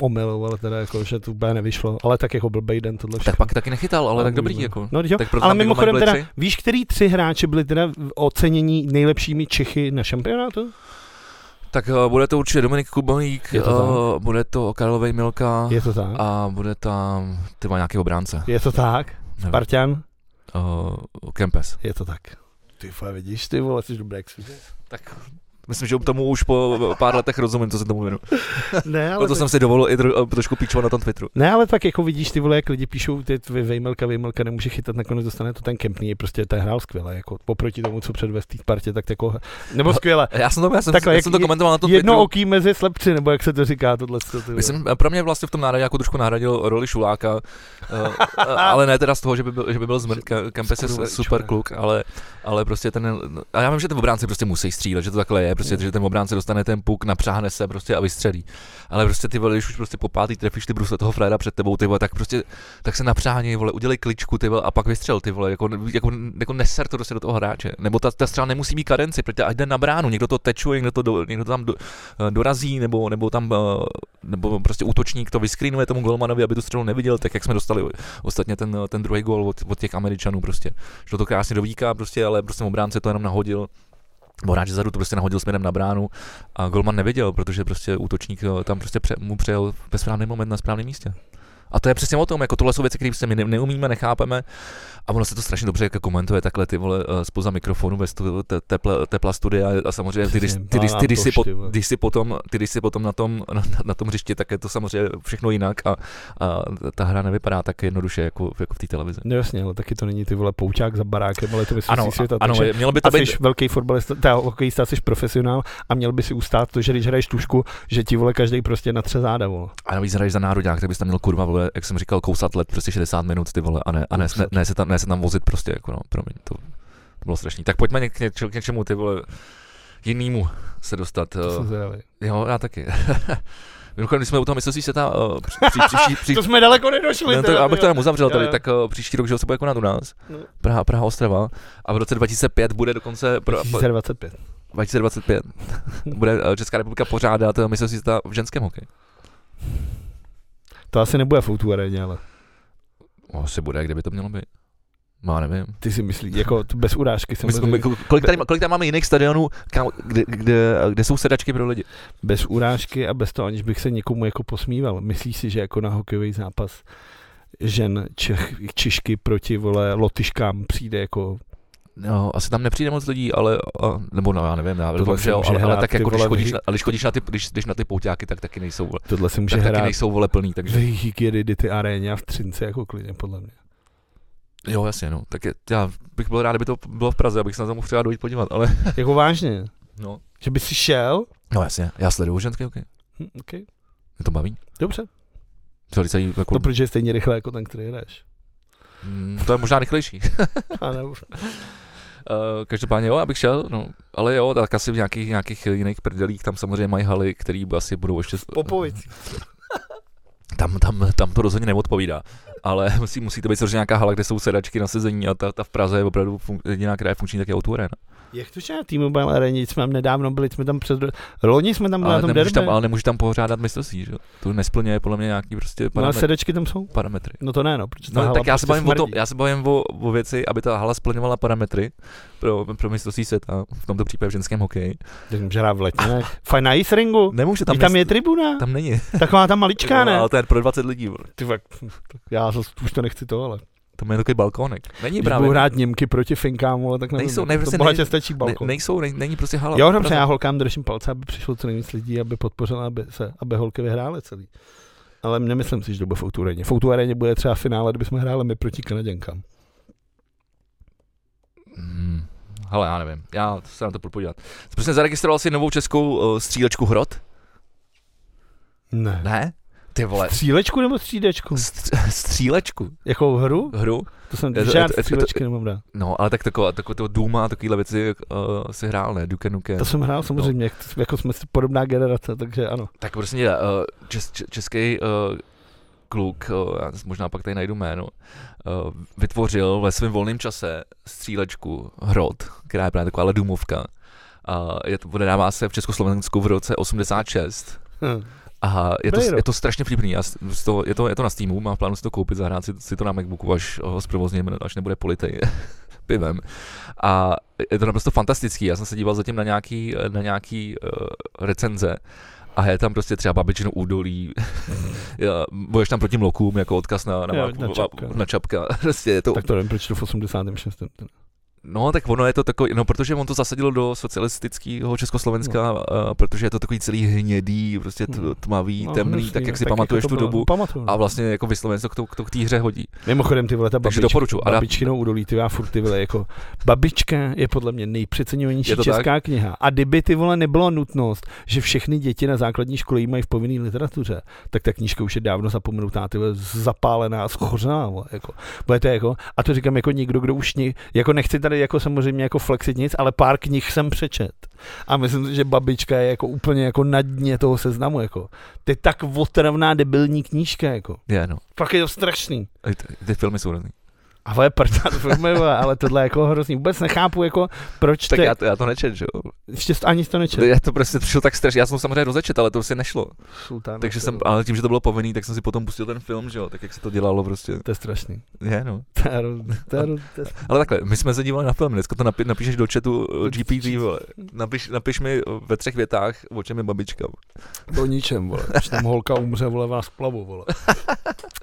omyl, ale teda jako, že to úplně nevyšlo, ale tak jako blbej den tohle tak všechno. pak taky nechytal, ale No, tak dobrý, no. jako. No, jo, tak proto ale mimochodem teda, tři. víš, který tři hráči byli teda ocenění nejlepšími Čechy na šampionátu? Tak uh, bude to určitě Dominik Kubalík, Je to uh, bude to Karel Vejmilka Je to tak? a bude tam tyma nějaký obránce. Je to tak? Spartan? Uh, Kempes. Je to tak. Ty vole, vidíš, ty vole, jsi dobrý, jak jsi. Tak myslím, že tomu už po pár letech rozumím, co se tomu věnu. Ne, ale Proto tak, jsem si dovolil i tro, trošku píčovat na tom Twitteru. ne, ale tak jako vidíš, ty vole, jak lidi píšou, ty Vejmelka, Vejmelka nemůže chytat, nakonec dostane to ten Kempný, prostě ten hrál skvěle, jako oproti tomu, co předvést v té Spartě, tak jako, nebo skvěle. Já jsem to, já jsem, Takhle, já jsem to komentoval na tom Jedno Twitteru. oký mezi slepci, nebo jak se to říká, tohle. Ty. Myslím, pro mě vlastně v tom náhradě jako trošku nahradil roli Šuláka, uh, ale ne teda z toho, že by byl, že by byl zmrt, Ke- Kempes je super kluk, ale, ale prostě ten, a já vím, že ten obránce prostě musí střílet, že to takhle je, prostě, Mm. že ten obránce dostane ten puk, napřáhne se prostě a vystřelí. Ale prostě ty vole, když už prostě po pátý trefíš ty brusle toho Freda před tebou, ty vole, tak prostě, tak se napřáhni, vole, udělej kličku, ty vole, a pak vystřel, ty vole, jako, jako, jako neser to prostě do toho hráče. Nebo ta, ta střela nemusí mít kadenci, protože ať jde na bránu, někdo to tečuje, někdo to, do, někdo to tam do, eh, dorazí, nebo, nebo tam, eh, nebo prostě útočník to vyskrínuje tomu golmanovi, aby tu střelu neviděl, tak jak jsme dostali ostatně ten, ten druhý gol od, od, těch Američanů prostě. Šlo to krásně do víka prostě, ale prostě obránce to jenom nahodil. Boráč zadu to prostě nahodil směrem na bránu a golman neviděl, protože prostě útočník eh, tam prostě pře, mu přejel ve správný moment na správném místě. A to je přesně o tom, jako tohle jsou věci, které prostě my ne- neumíme, nechápeme a ono se to strašně dobře jako komentuje takhle ty vole eh, spoza mikrofonu ve stu, te, teple, tepla studia a samozřejmě ty, když, ty, když, ty, když, si, po, když si potom, ty, když si potom na tom, na, na tom hřišti, tak je to samozřejmě všechno jinak a, a ta hra nevypadá tak jednoduše jako, jako v té televizi. No jasně, ale taky to není ty vole poučák za barákem, ale to Ano, mistrovství světa. ano, takže mělo by to a být, jsi velký fotbalista, teda hokejista, jsi profesionál a měl by si ustát to, že když hraješ tušku, že ti vole každý prostě natře záda, vole. a navíc hraješ za národák, tak bys tam měl kurva, vole, jak jsem říkal, kousat let, prostě 60 minut, ty vole, a ne, a ne, ne, ne, se, tam, ne se tam vozit prostě, jako no, promiň, to, to bylo strašný. Tak pojďme k, něč, k něčemu, ty vole, jinýmu se dostat. To jsem Uh, zvědavý. jo, já taky. Mimochodem, když jsme u toho mistrovství světa, uh, při, příští, pří, To jsme daleko nedošli. no, to, abych to tam uzavřel tady, tak uh, příští rok, že se bude konat u nás. No. Praha, Praha, Ostrava. A v roce 2005 bude dokonce, pro, 2025. 2025, bude Česká republika pořádat mistrovství světa v ženském hokeji. To asi nebude v Outu aréně, ale. O, Asi bude, kde by to mělo být. No, nevím. Ty si myslíš, jako to bez urážky jsem My jsme, kolik, tady, kolik tady máme jiných stadionů, kam, kde, kde, kde, jsou sedačky pro lidi? Bez urážky a bez toho, aniž bych se někomu jako posmíval. Myslíš si, že jako na hokejový zápas žen Čech, Češky proti vole Lotyškám přijde jako No, asi tam nepřijde moc lidí, ale, a, nebo no, já nevím, já Tohle že jo, ale, ale tak jako, když chodíš, na, ale když chodíš na ty, když, když na ty pouťáky, tak taky nejsou, vole, tohle si může tak taky hrát nejsou vole plný, takže Vehikiedy, ty aréně a v Třince jako klidně, podle mě. jo, jasně, no, tak je, já bych byl rád, kdyby to bylo v Praze, abych se na to mohl třeba dojít podívat, ale Jako vážně, no, že by si šel? no jasně, já sleduju ženský hokej, Hm, okay. mě to baví, Dobře, celý, jako, to protože je stejně rychle jako ten, který jdeš. mm, to je možná rychlejší. A nebo, Uh, každopádně jo, abych šel, no, ale jo, tak asi v nějakých, nějakých jiných prdelích, tam samozřejmě mají haly, které asi budou ještě... Popovic. Tam, tam, tam to rozhodně neodpovídá. Ale musí, musí to být samozřejmě nějaká hala, kde jsou sedačky na sezení a ta, ta v Praze je opravdu fun- jediná, která je funkční, tak je o Arena. Jak to, že na T-Mobile aréně jsme tam nedávno byli, jsme tam přes... Loni jsme tam byli na Ale tom nemůžeš, derby. tam, ale nemůžeš tam pořádat mistrovství, že? To nesplňuje podle mě nějaký prostě No parametry. sedačky tam jsou? parametry. No to ne, no, protože No, tak já se prostě bavím o tom, smrdí. já se bavím o, o věci, aby ta hala splňovala parametry pro, pro mistrovství světa, v tomto případě v ženském hokeji. Tak může hrát v letě, ne? Fajn na ice ringu. Nemůže Tam, tam, tam je tribuna. tam není. Taková ta maličká, ne? Ale to je pro 20 lidí. Ty já už to nechci to, ale. Tam je takový balkónek. Není Když právě. hrát Němky proti Finkám, ale tak nevím. Nejsou, ne, to prostě bohatě nej- stačí Ne, balkon. nejsou, ne, není prostě hala. jo, dobře, já holkám držím palce, aby přišlo co nejvíc lidí, aby podpořila, aby, se, aby holky vyhrály celý. Ale nemyslím si, že to bude v Outu. V bude třeba finále, kdybychom hráli my proti Kanaděnkám. Hmm. Hele, já nevím, já se na to budu podívat. Prostě zaregistroval si novou českou uh, střílečku Hrot? Ne. Ne? Ty vole, Střílečku nebo střídečku? Stř- střílečku, Jakou hru? hru, To jsem to- žádný to- je to- střílečky nemám rád. no ale tak taková, taková to Duma, takovýhle věci uh, si hrál, ne, Duke Nukem. To jsem hrál samozřejmě, jak, jako jsme podobná generace, takže ano. Tak prostě uh, čes, český uh, kluk, uh, já možná pak tady najdu jméno, uh, vytvořil ve svém volném čase střílečku Hrot, která je právě taková dumovka. A je to, se v Československu v roce 86. Hm. A je to, je to strašně vtipný. Z toho, je, to, je to na Steamu, mám v plánu si to koupit, zahrát si, si to na Macbooku, až ho zprovozním, až nebude politej pivem. A je to naprosto fantastický. Já jsem se díval zatím na nějaký, na nějaký uh, recenze a je tam prostě třeba babičino údolí, boješ tam proti mlokům, jako odkaz na, na, Jo, na Čapka. na čapka. Prostě je to, Tak to nevím, proč to v 86. No, tak ono je to takový, no protože on to zasadil do socialistického Československa, no. uh, protože je to takový celý hnědý, prostě No. tmavý, No, temný, hnusný, tak jak no, si pamatuješ jako tu to dobu. no, Pamatuju. A vlastně jako vysloveně to k tou- k té hře hodí. Mimochodem ty vole, ta babička, doporučuji. Babičkinou údolí, ty já furt ty vole, jako babička je podle mě nejpřeceňovanější to česká kniha. A kdyby ty vole nebylo nutnost, že všechny děti na základní škole mají v povinné literatuře, tak ta knížka už je dávno zapomenutá, ty vole, zapálená, schořená, vole, jako. Bude to jako, a to říkám jako někdo, kdo už ni, jako nechci tady jako samozřejmě jako flexit nic, ale pár knih jsem přečet. A myslím si, že babička je jako úplně jako na dně toho seznamu, jako. Je tak otravná debilní knížka, jako. Je, no. Fakt je to strašný. Ty, ty filmy jsou hrozný. A prdá, filmy, vole, ale tohle je jako hrozný. Vůbec nechápu, jako, proč Tak ty, já to, já to nečet, že jo. ještě ani to nečetl. Já to prostě přišlo tak strašně, já jsem to samozřejmě rozečet, ale to prostě nešlo. Sultán, Takže to, jsem, ale tím, že to bylo povinný, tak jsem si potom pustil ten film, že jo, tak jak se to dělalo prostě. to je strašný. Je, no. To je, to je, to je, Ale takhle, my jsme se dívali na film, dneska to napi- napíšeš do chatu uh, GPT, vole. Napiš, napiš mi uh, ve třech větách, o čem je babička. o ničem, vole. Když tam holka umře, vole, vás plavu, vole.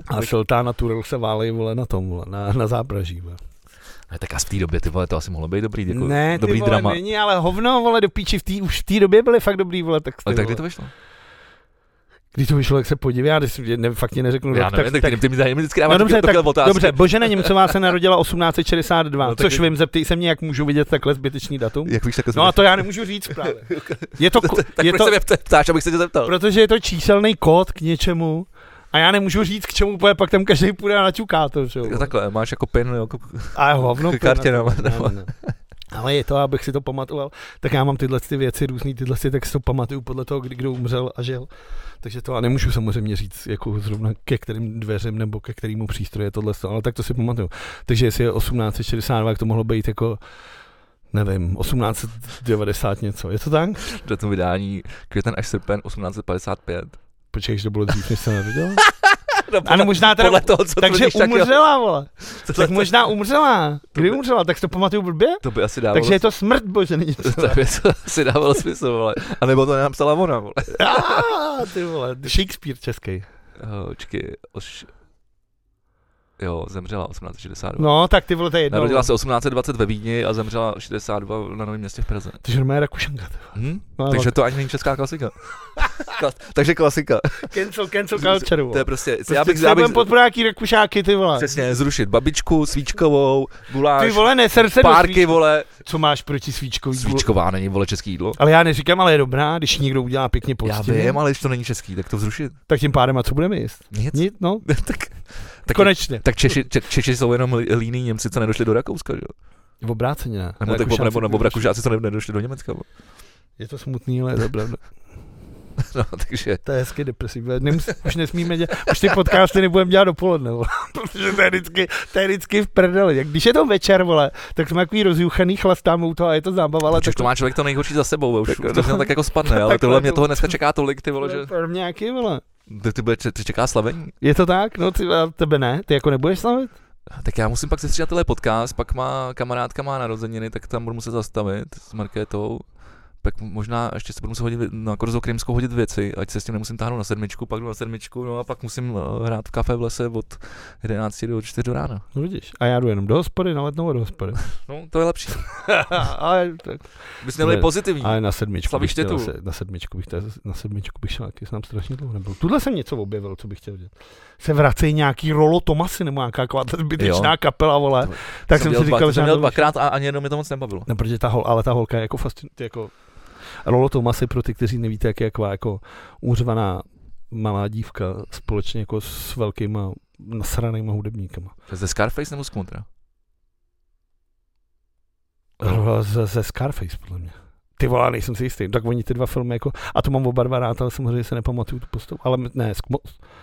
A Sultán a Turel se válej, vole, na tom, vole, na, na zápraží, vole. Ne, tak a v té době, ty vole, to asi mohlo být dobrý, jako ne, ty dobrý vole, drama. není, ale hovno, vole, do píči, v tý, už v té době byly fakt dobrý, vole, texty, Ale tak kdy to vyšlo? Kdy to vyšlo, jak se podívá, já když ne, fakt ti neřeknu Já nevím, tak, tak, ty, ty mi tady vždycky dáváš No dobře, tak, otázky. dobře, Božena Němcová se narodila 1862, No, tak což vím, zeptej se mě, jak můžu vidět takhle zbytečný datum. Jak víš, tak No a to já nemůžu říct právě. Je to, tak je proč to, se mě ptá- ptáš, abych se tě zeptal? protože je to číselný kód k něčemu a já nemůžu říct k čemu, protože pak tam každý půjde a naťuká to, že takhle, máš jako pin, jako, A hovno. Kartě ne, no, no. Ale je to, abych si to pamatoval, tak já mám tyhle ty věci, různý tyhle ty, tak si to pamatuju podle toho, kdy kdo umřel a žil. Takže to a nemůžu samozřejmě říct, jako zrovna ke kterým dveřem nebo ke kterému přístroji je tohle, ale tak to si pamatuju. Takže jestli je 1862, jak to mohlo být jako nevím, 1890 něco. Je to tak? datum vydání květen až srpen 1855. Počkej, že to bylo dřív, než se narodil? No, Ano, možná teda, podle toho, co takže tvrdíš, tak umřela, vole. To- Tak to- možná umřela. Kdy by- umřela? Tak si to pamatuju blbě? To by asi dávalo Takže je to smrt, bože, není to to by to asi dávalo smysl, vole. A nebo to nenapsala ona, vole. Ah, ty vole, Shakespeare český. Oh, Počkej, už... Jo, zemřela 1862. No, tak ty vole, to je jedno. Narodila se 1820 ve Vídni a zemřela 62 na Novém městě v Praze. Ty že je Rakušanka, ty vole. Hm? No, Takže to ani není česká klasika. Klas, takže klasika. Cancel, cancel culture, To je prostě, Prostě já bych, já bych nějaký Rakušáky, ty vole. přesně zrušit babičku, svíčkovou, guláš, Ty vole, ne, ser se do párky, vole. Co máš proti svíčkový? Svíčková není, vole, český jídlo. Ale já neříkám, ale je dobrá, když někdo udělá pěkně Já poctivě. vím, ale když to není český, tak to zrušit. Tak tím pádem a co budeme jíst? Nic. Nic, no, tak, tak, konečně. tak Češi, Če, Češi jsou jenom lí- líní Němci, co nedošli do Rakouska, že? jo? V obráceně, ne? Nebo, tak, Rakušáci nebo, nebo nedošli. Rakušáci, co nedošli do Německa. vole. Je to smutný, ale je to pravda. No, takže To je hezky depresivní. Nemus, už nesmíme dělat, už ty podcasty nebudeme dělat dopoledne, vole. protože to je vždycky, to je vždycky v prdeli. Jak když je to večer, vole, tak jsme takový rozjuchaný, chlastáme u toho a je to zábava, ale tak to má člověk to nejhorší za sebou, už Tak- to, to tak jako spadne, ale tohle mě to- toho dneska čeká tolik, ty vole, že Pro mě nějaký, vole. Ty, ty, bude, ty čeká slavení. Je to tak? No ty, tebe ne? Ty jako nebudeš slavit? Tak já musím pak sestříhat tenhle podcast, pak má kamarádka má narozeniny, tak tam budu muset zastavit s Markétou. Pak možná ještě se budu muset hodit na Korzo Krymskou hodit věci, ať se s tím nemusím táhnout na sedmičku, pak jdu na sedmičku, no a pak musím eh, hrát v kafe v lese od 11 do 4 do rána. No vidíš. A já jdu jenom do hospody, na letnou do hospody. No, to je lepší. ale, tak, Bys měl být Ne, pozitivní. ale na sedmičku Slavíš bych chtěl, na sedmičku bych chtěl, na sedmičku bych šel, taky jsem strašně dlouho nebyl. Tuhle jsem něco objevil, co bych chtěl dělat. Se vracejí nějaký Rolo Tomasy nebo nějaká zbytečná kapela, vole. To- tak jsem si říkal, že jsem měl dvakrát a ani jenom mě to moc nebavilo. No, protože ta hol, ale ta holka je jako fascinující, jako Rolo Tomasy pro ty, kteří nevíte, jak je jako, jako úřvaná malá dívka společně jako s velkýma nasranýma hudebníkama. Ze Scarface nebo z Kontra? Oh. Ze, ze Scarface, podle mě. Ty vole, nejsem si jistý. Tak oni ty dva filmy jako, a to mám oba dva rád, ale samozřejmě se nepamatuju tu postavu. Ale ne, z, Kmo,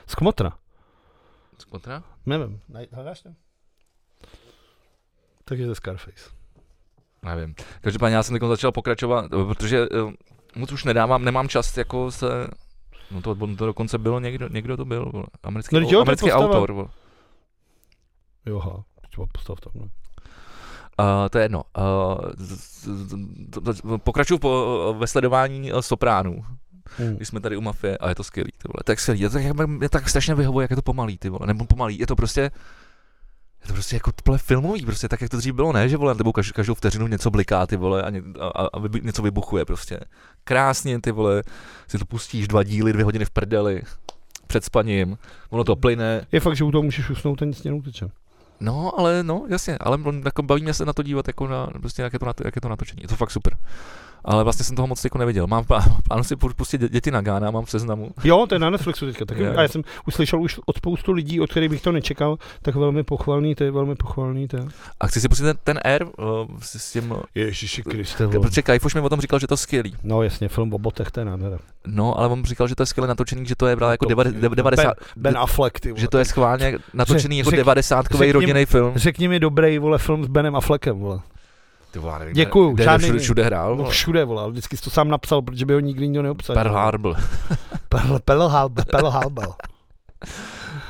z Kmotra. Z Kontra? Nevím, hledáš to? Takže ze Scarface. Nevím. Každopádně já jsem začal pokračovat, eh, protože eh, moc už nedávám, nemám čas jako se No to, to dokonce bylo někdo, někdo to byl, vole. americký, No, no, jo, je americký autor. Vole. Jo, ha, třeba postav tam, ne? Uh, to je jedno. Uh, pokračuju po, ve sledování Sopránů, Hmm. když jsme tady u mafie a je to skvělý, ty vole. Tak skvělý, je to, jak, mě tak strašně vyhovuje, jak je to pomalý, ty vole, nebo pomalý, je to prostě, je to prostě jako tohle filmový, prostě tak, jak to dřív bylo, ne, že vole, tebou každou, každou vteřinu něco bliká, ty vole, a, ně, a, a, vybu- něco vybuchuje prostě. Krásně, ty vole, si to pustíš dva díly, dvě hodiny v prdeli, před spaním, ono to plyne, Je fakt, že u toho můžeš usnout a nic neuteče. No, ale no, jasně, ale jako baví mě se na to dívat, jako na, prostě jak je, to, na, jak je to natočení, je to fakt super. Ale vlastně jsem toho moc jako neviděl. Mám plán, plánu si pu- pustit dě- děti na Gána, mám v seznamu. Jo, to je na Netflixu teďka taky. Jo. A já jsem uslyšel už od spoustu lidí, od kterých bych to nečekal, tak velmi pochvalný, to je velmi pochvalný. To je. A chci si pustit ten, ten Air uh, s, s tím, Ježiši Kriste, protože Kajf už mi o tom říkal, že to je skvělý. No jasně, film o botech, to je nádhera. No, ale on říkal, že to je skvěle natočený, že to je právě jako To- deva- de- 90, Ben, ben Affleck, ty vole. že to je schválně natočený jako řek- 90 řekni- rodinný film. Řekni mi dobrý, vole, film s Benem Affleckem, vole. Ty vole, nevím, Děkuju, kde, žádný- všude, všude hrál. No vole. všude, vole, ale vždycky jsi to sám napsal, protože by ho nikdy nikdo neobsadil. Pearl Harbor. Pearl, Pearl Harbor, Pearl Harbor.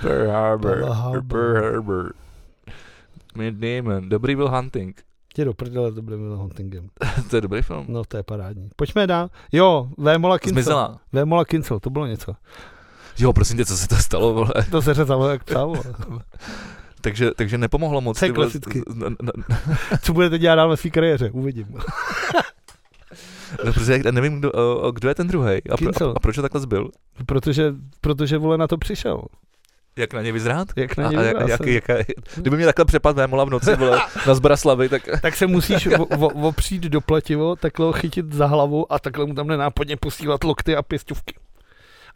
Pearl Harbor. Pearl Harbor. Matt Damon. Dobrý byl Hunting. Tě do prdele to bude Huntingem. to je dobrý film. No to je parádní. Pojďme dál. Jo, Vémola Kincel. Zmizela. Vémola Kincel, to bylo něco. Jo, prosím tě, co se to stalo, vole. To se řezalo jak psa. takže, takže nepomohlo moc. To vole, klasicky. Co budete dělat dál ve své kariéře? Uvidím. No, protože já nevím, kdo, kdo je ten druhý a, pro, a, a, proč to takhle zbyl. Protože, protože vole na to přišel. Jak na ně vyzrát? Jak na A, ně a, vyzrát a, se. jak, jaká, kdyby mě takhle přepad Vémola v noci vole, na Zbraslavy, tak Tak se musíš o- opřít do pletivo, takhle ho chytit za hlavu a takhle mu tam nenápadně posílat lokty a pěstovky.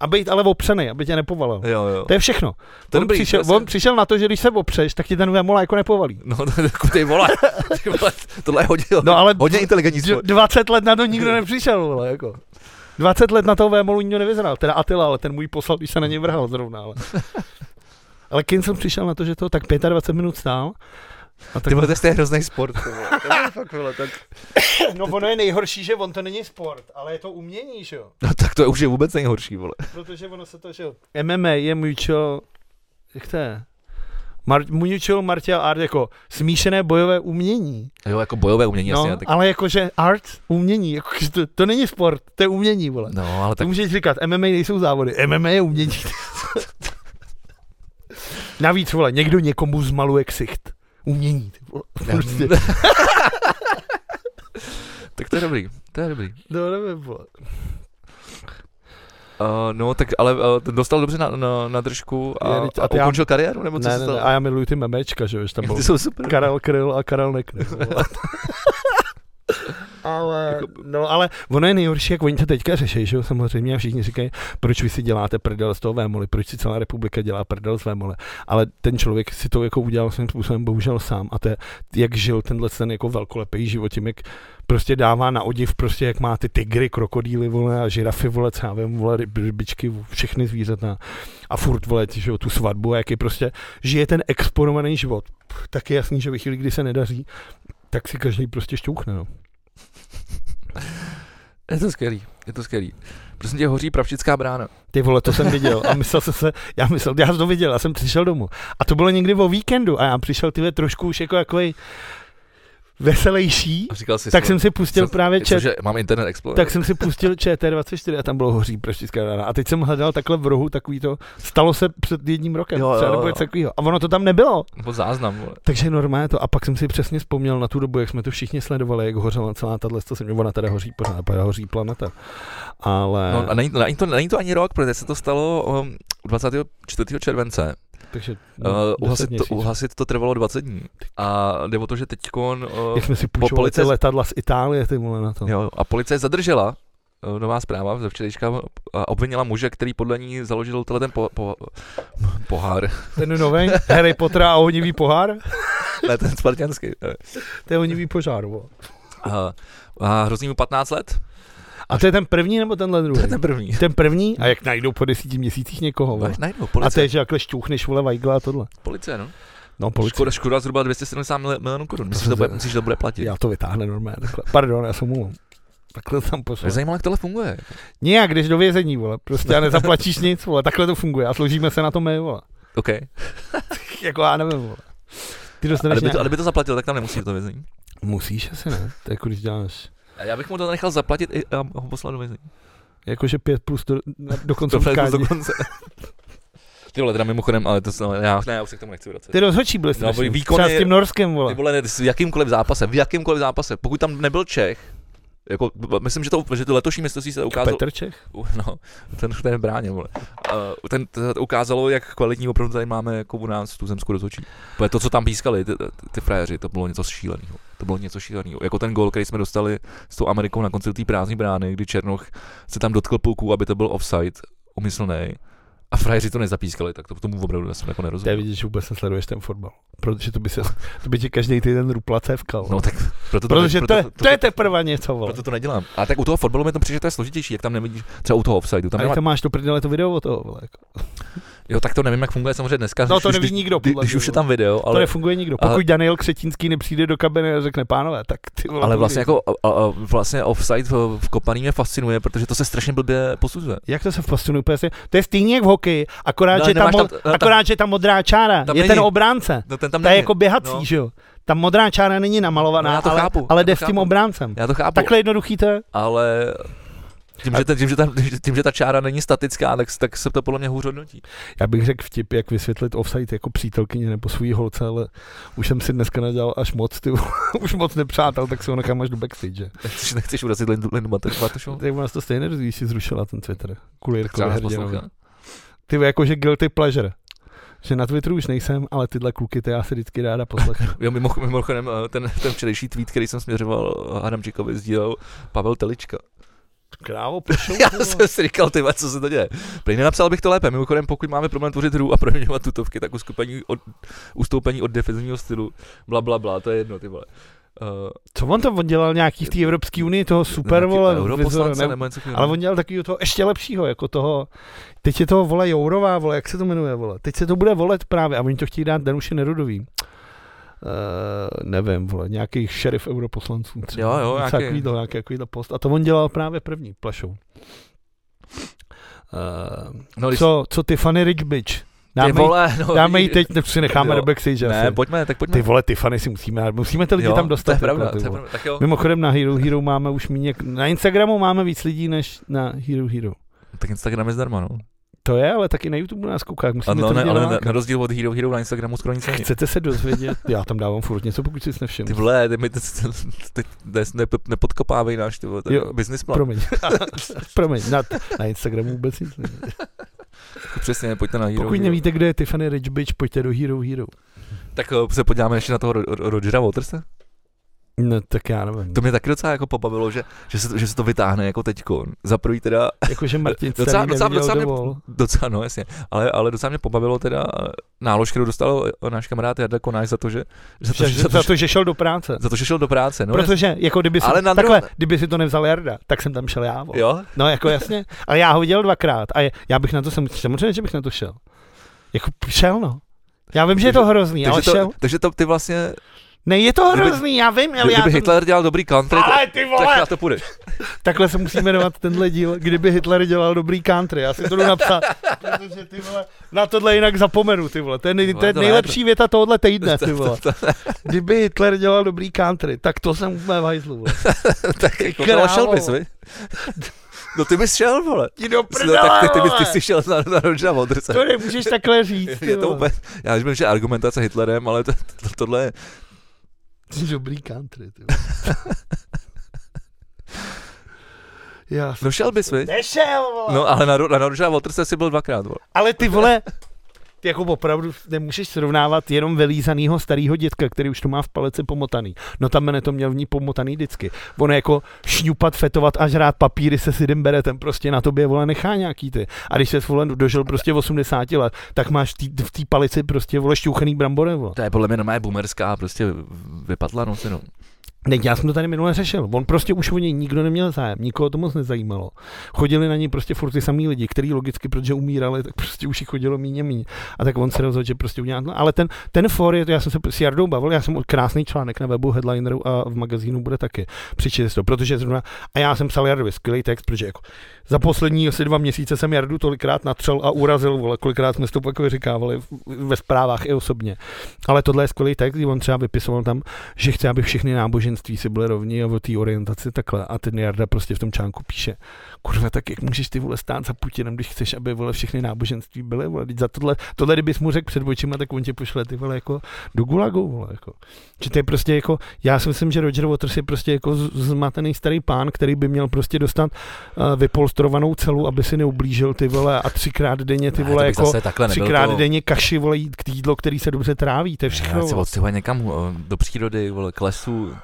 A být ale opřený, aby tě nepovalil. jo, jo. To je všechno. To je on, dobrý, přišel, je- on přišel na to, že když se opřeš, tak ti ten vémola jako nepovalí. No, to, to, ty vole, ty vole, tohle je hodně, No ale hodně inteligentní. d- 20 let na to nikdo nepřišel, vole, jako. 20 let na toho vémolu nikdo nevyzral. Teda Attila, ale ten můj poslal, když se na něj vrhal zrovna. Ale, ale Kincel přišel na to, že to tak 25 minut stál. A tak, Ty vole, to je hrozný sport. To je fakt, vole, tak, no ono je nejhorší, že on to není sport, ale je to umění, že jo. no, tak to je už je vůbec nejhorší, vole. Protože ono se to, že jo. MMA je mutual jak to je? Mar- Munichual Martial Art jako smíšené bojové umění. Jo, jako bojové umění, No, jasně. Tak, ale jakože art, umění, jako, že to, to není sport, to je umění, vole. no, ale Tak tak můžeš říkat, MMA nejsou závody, MMA je umění. Navíc, vole, někdo někomu zmaluje ksicht. Umění, ty vole. Prostě. tak to je dobrý, to je dobrý. No, nevím, vole. Uh, no, tak ale uh, dostal dobře na, na, na držku a, Je, a, a ty já- ukončil kariéru, nebo co Ne, se stalo? ne, a já miluji ty memečka, že jo, tam byl Ty jsou super. Karel Kryl a Karel Nekryl. ale, Jako- no ale ono je nejhorší, jak oni to teďka řeší, že jo, samozřejmě a všichni říkají, proč vy si děláte prdel z toho vémoli, proč si celá republika dělá prdel z vémole, ale ten člověk si to jako udělal svým způsobem bohužel sám a to je, jak žil tenhle ten jako velkolepý život, tím, jak prostě dává na odiv, prostě jak má ty tygry, krokodýly, vole, a žirafy, vole, co já vím, vole, ryb, rybičky, všechny zvířata a furt, vole, že jo, tu svatbu jak je prostě, žije ten exponovaný život. Tak je jasný, že ve chvíli, kdy se nedaří, tak si každý prostě šťouchne, no. Je to skvělý, je to skvělý. Prosím tě, hoří pravčická brána. Ty vole, to jsem viděl a myslel jsem se, já myslel, já jsem to viděl, já jsem přišel domů. A to bylo někdy o víkendu a já přišel ty trošku už jako takový veselější, A říkal jsi, tak jsem si pustil co- právě čet, Cože, mám Internet Explorer. tak jsem si pustil ČT24 a tam bylo hoří praštická rána. A teď jsem hledal takhle v rohu takový to, stalo se před jedním rokem, Jo, jo, třeba nebo jo. něco takového. A ono to tam nebylo. Nebo záznam, vole. Takže normálně to. A pak jsem si přesně vzpomněl na tu dobu, jak jsme to všichni sledovali, jak hořela celá tahle, to jsem, ona teda hoří pořád, pořád hoří planeta. Ale, No, a není, není, to, není to ani rok, protože se to stalo um, 24. července. Takže No, uh, uhasit, to, uhasit to trvalo 20 dní. A jde o to, že teď uh, Jak jsme si půjčovali policie- letadla z Itálie, ty vole na to. jo, a policie zadržela uh, nová zpráva ze včerejška a obvinila muže, který podle ní založil tenhle ten po, po, pohár. Ten nový Harry Potter a ohnivý pohár, ne, ten spartianský. to je ohnivý požár. Vole. A, a hrozí mu 15 let. A to je ten první nebo tenhle To druhý? je ten první. Ten první? A jak najdou po desíti měsících někoho? Vole? Až najdou, A policie, to je, že jakhle šťouchneš vole Weigla a tohle. policie, no. No, policie. Škoda, škoda zhruba 270 mil- milionů korun. Myslíš, že to bude, že to bude platit? Já to vytáhne normálně. Takhle. Pardon, já jsem mluvil. Takhle tam pošel. zajímalo, jak tohle funguje. Nějak, když do vězení, vole. Prostě a nezaplatíš nic, vole. Takhle to funguje. A složíme se na to my, vole. OK. jako já nevím, vole. Ty A dostaneš kdyby to, a nějak... kdyby to zaplatil, tak tam nemusí do vězení. Musíš asi ne. To je jako když děláš A já bych mu to nechal zaplatit i a ho poslal do vězení. jakože pět plus do, na- do konce To utkání. dokonce. Ty vole, teda mimochodem, ale to se, já, ne, já už se k tomu nechci vracet. Ty rozhodčí byli No, strašný. výkony- Třeba s tím Norskem, vole. Ty vole, ne, v jakýmkoliv zápase, v jakýmkoliv zápase, pokud tam nebyl Čech, jako, myslím, že to, že to letošní mistrovství se ukázalo, Petr Čech? No, ten, ten v bráně, vole. Uh, ten, to, ukázalo, jak kvalitní opravdu tady máme jako u nás tu zemskou. Protože to, co tam pískali, ty, ty, frajeři, to bylo něco šíleného. To bylo něco šíleného. Jako ten gol, který jsme dostali s tou Amerikou na konci té prázdné brány, kdy Černoch se tam dotkl pulku, aby to byl offside, umyslný. A frajeři to nezapískali, tak to tomu opravdu já jsem jako To nerozuměl. vidět, že vůbec nesleduješ ten fotbal. Protože to by, se, to by ti každý týden rupla cévkal. No tak proto to, Protože to, proto, je, to je teprve něco, vole. proto to nedělám. A tak u toho fotbalu mi to přijde, že to je složitější, jak tam nevidíš, třeba u toho offsideu. Tam nemá, jak tam máš to prdele to video o toho, vole. Jako. Jo, tak to nevím, jak funguje samozřejmě dneska. No to už- neví když- nikdo, podle když už je vole. tam video, To ale, nefunguje nikdo. ale- Pokud Daniel Křetínský nepřijde do kabiny a řekne, pánové, tak ty vole. ale to vlastně jako a, a, vlastně offside v, v kopaný mě fascinuje, protože to se strašně blbě posuzuje. Jak to se postunu úplně To je stejně jak v hokeji, akorát, No, že, tam, mo- tam- tam- akorát že ta modrá čára tam je není. ten obránce. No ten tam Ta je jako běhací, No. že jo. Ta modrá čára není namalovaná, No, já to ale, chápu, ale já to jde s tím chápu. obráncem. Já to chápu, Takhle jednoduchý to je. ale tím že, tím, že ta, tím, že ta čára není statická, tak, tak se to podle mě hůř hodnotí. Já bych řekl vtip, jak vysvětlit offside jako přítelkyně nebo svůj holce, ale už jsem si dneska nadělal až moc, ty, už moc nepřátel, tak si ho nechám až do backstage. Nechceš, nechceš urazit Lindu, Lindu Matušovou? Tak nás to stejně rozvíjí, si zrušila ten Twitter. Kvůli Jirkovi. Ty jakože guilty pleasure. Že na Twitteru už nejsem, ale tyhle kluky ty já si vždycky ráda poslechnu. Jo, mimo- mimochodem, eh, ten, ten včerejší tweet, který jsem směřoval Adamčíkovi, sdílel Pavel Telička. Krávo, pošou. Já jsem si říkal, ty co se to děje. Prý nenapsal bych to lépe. Mimochodem, pokud máme problém tvořit hru a proměňovat tutovky, tak uskupení od, ustoupení od defenzivního stylu, bla, bla, bla, to je jedno, ty vole. Uh, Co on tam on dělal nějaký v té Evropské unii, toho super, vole, europoslance nebo něco ale on dělal takového toho ještě lepšího, jako toho, teď je toho, vole, Jourová, vole, jak se to jmenuje, vole, teď se to bude volet právě a oni to chtějí dát Danuši Nerudový. Uh, nevím, vole, nějaký šerif europoslanců. třeba. Jo, jo, nějaký- Takovýhle, nějaký, takovýhle post. A to on dělal právě první, plašou. Uh, no, co, co Tiffany Rich Bitch? Dáme, vole, no, dáme ji teď, nebo si necháme do backstage Ne, asi. pojďme, tak pojďme. Ty vole, ty fany si musíme, musíme ty lidi jo, tam dostat. To je pravda, jako, ty to je pravda. Tak jo. Mimochodem na Hero Hero máme už méně, na Instagramu máme víc lidí než na Hero Hero. Tak Instagram je zdarma, no. To je, ale taky na YouTube nás kouká, jak musíme no, to ne, lidi ale na, na, rozdíl od Hero Hero na Instagramu skoro nic není. Chcete se dozvědět? Já tam dávám furt něco, pokud si nevšiml. Ty vole, ty mi teď teď ne, ne, nepodkopávej náš ty vole, Jo, business plan. Promiň. Promiň, na, na Instagramu vůbec nic není. Přesně, pojďte na Hero Pokud Hero. nevíte, kdo je Tiffany Rich Bitch, pojďte do Hero Hero. Tak eh, se podíváme ještě na toho Ro- Ro- Rogera Waterse. No, tak já nevím. To mě taky docela jako pobavilo, že, že, se, že se to vytáhne jako teďko. Za prvý teda, Jakože Martin docela, docela, docela, mě, docela, no jasně, ale, ale docela mě pobavilo teda nálož, kterou dostal náš kamarád Jarda Konáš za to, že, za to, Že, že, za to, že šel do práce. za to, že šel do práce. No, Protože, jako kdyby si, Ale na takhle, druhou- kdyby si to nevzal Jarda, tak jsem tam šel já. vole. jo, No, jako jasně. Ale já ho viděl dvakrát a já bych na to, sam- samozřejmě, že bych na to šel. Jako šel, no. Já vím, že je to Takže- hrozný, ale takže šel. to, takže to ty vlastně, Ne, je to kdyby- hrozný, já vím, ale kdyby já Hitler dělal dobrý country, Ale ty tak vole, na to půjdeš. takhle se musí jmenovat tenhle díl, kdyby Hitler dělal dobrý country. Já si to jdu napsat, protože ty vole, na tohle jinak zapomenu, ty vole. To je, nej, to je No, nejlepší věta tohohle týdne, ty vole. Kdyby Hitler dělal dobrý country, tak to jsem úplně v hajzlu, vole. Tak jako, šel bys, vy? No ty bys šel, vole. Ti do No, prdele, tak ty, ty, bys, ty jsi šel na, na Rogera Waterse. To nemůžeš takhle říct, ty Je to úplně, já vím, že argumentace Hitlerem, ale to, to, tohle Jsi dobrý country, ty. Já jsem... no šel bys, vy? Nešel, vole. No ale na, na Rogera Waterse jsi byl dvakrát, vole. Ale ty vole, ty jako opravdu nemůžeš srovnávat jenom vylízanýho starého dětka, který už to má v paleci pomotaný. No tam mene to měl v ní pomotaný vždycky. On jako šňupat, fetovat a žrát papíry se sidem beretem prostě na tobě vole nechá nějaký ty. A když se vole dožil prostě 80 let, tak máš v té- v té palici prostě vole šťouchaný brambory vole. To je podle mě normálně boomerská, prostě vypadla no se Ne, já jsem to tady minule řešil. On prostě už o něj nikdo neměl zájem, nikoho to moc nezajímalo. Chodili na něj prostě furt ty samý lidi, kteří logicky, protože umírali, tak prostě už jich chodilo míň a míň. A tak on se rozhodl, že prostě udělá to. Ale ten, ten for, je, to, já jsem se s Jardou bavil, já jsem krásný článek na webu Headlineru a v magazínu bude taky. Přečtěte si to, protože zrovna, a já jsem psal Jardovi skvělý text, protože jako za poslední asi dva měsíce jsem Jardu tolikrát natřel a urazil, vole, kolikrát jsme to jako říkávali ve zprávách i osobně. Ale tohle je skvělý text, kdy on třeba vypisoval tam, že chce, aby všechny náboženství si byly rovní a o té orientaci takhle. A ten Jarda prostě v tom článku píše, kurva, tak jak můžeš ty vole stát za Putinem, když chceš, aby vole všechny náboženství byly, vole, za tohle, tohle kdybys mu řekl před očima, tak on tě pošle ty vole jako do gulagu, vole, jako. Že to je prostě jako, já si myslím, že Roger Waters je prostě jako zmatený starý pán, který by měl prostě dostat uh, vypolstrovanou celu, aby si neublížil ty vole a třikrát denně ty Ne, vole bych jako třikrát to... denně kaši vole jít k jídlo, který se dobře tráví, to je všechno. Já vole. odstěhuje někam o, do přírody, vole, k lesu,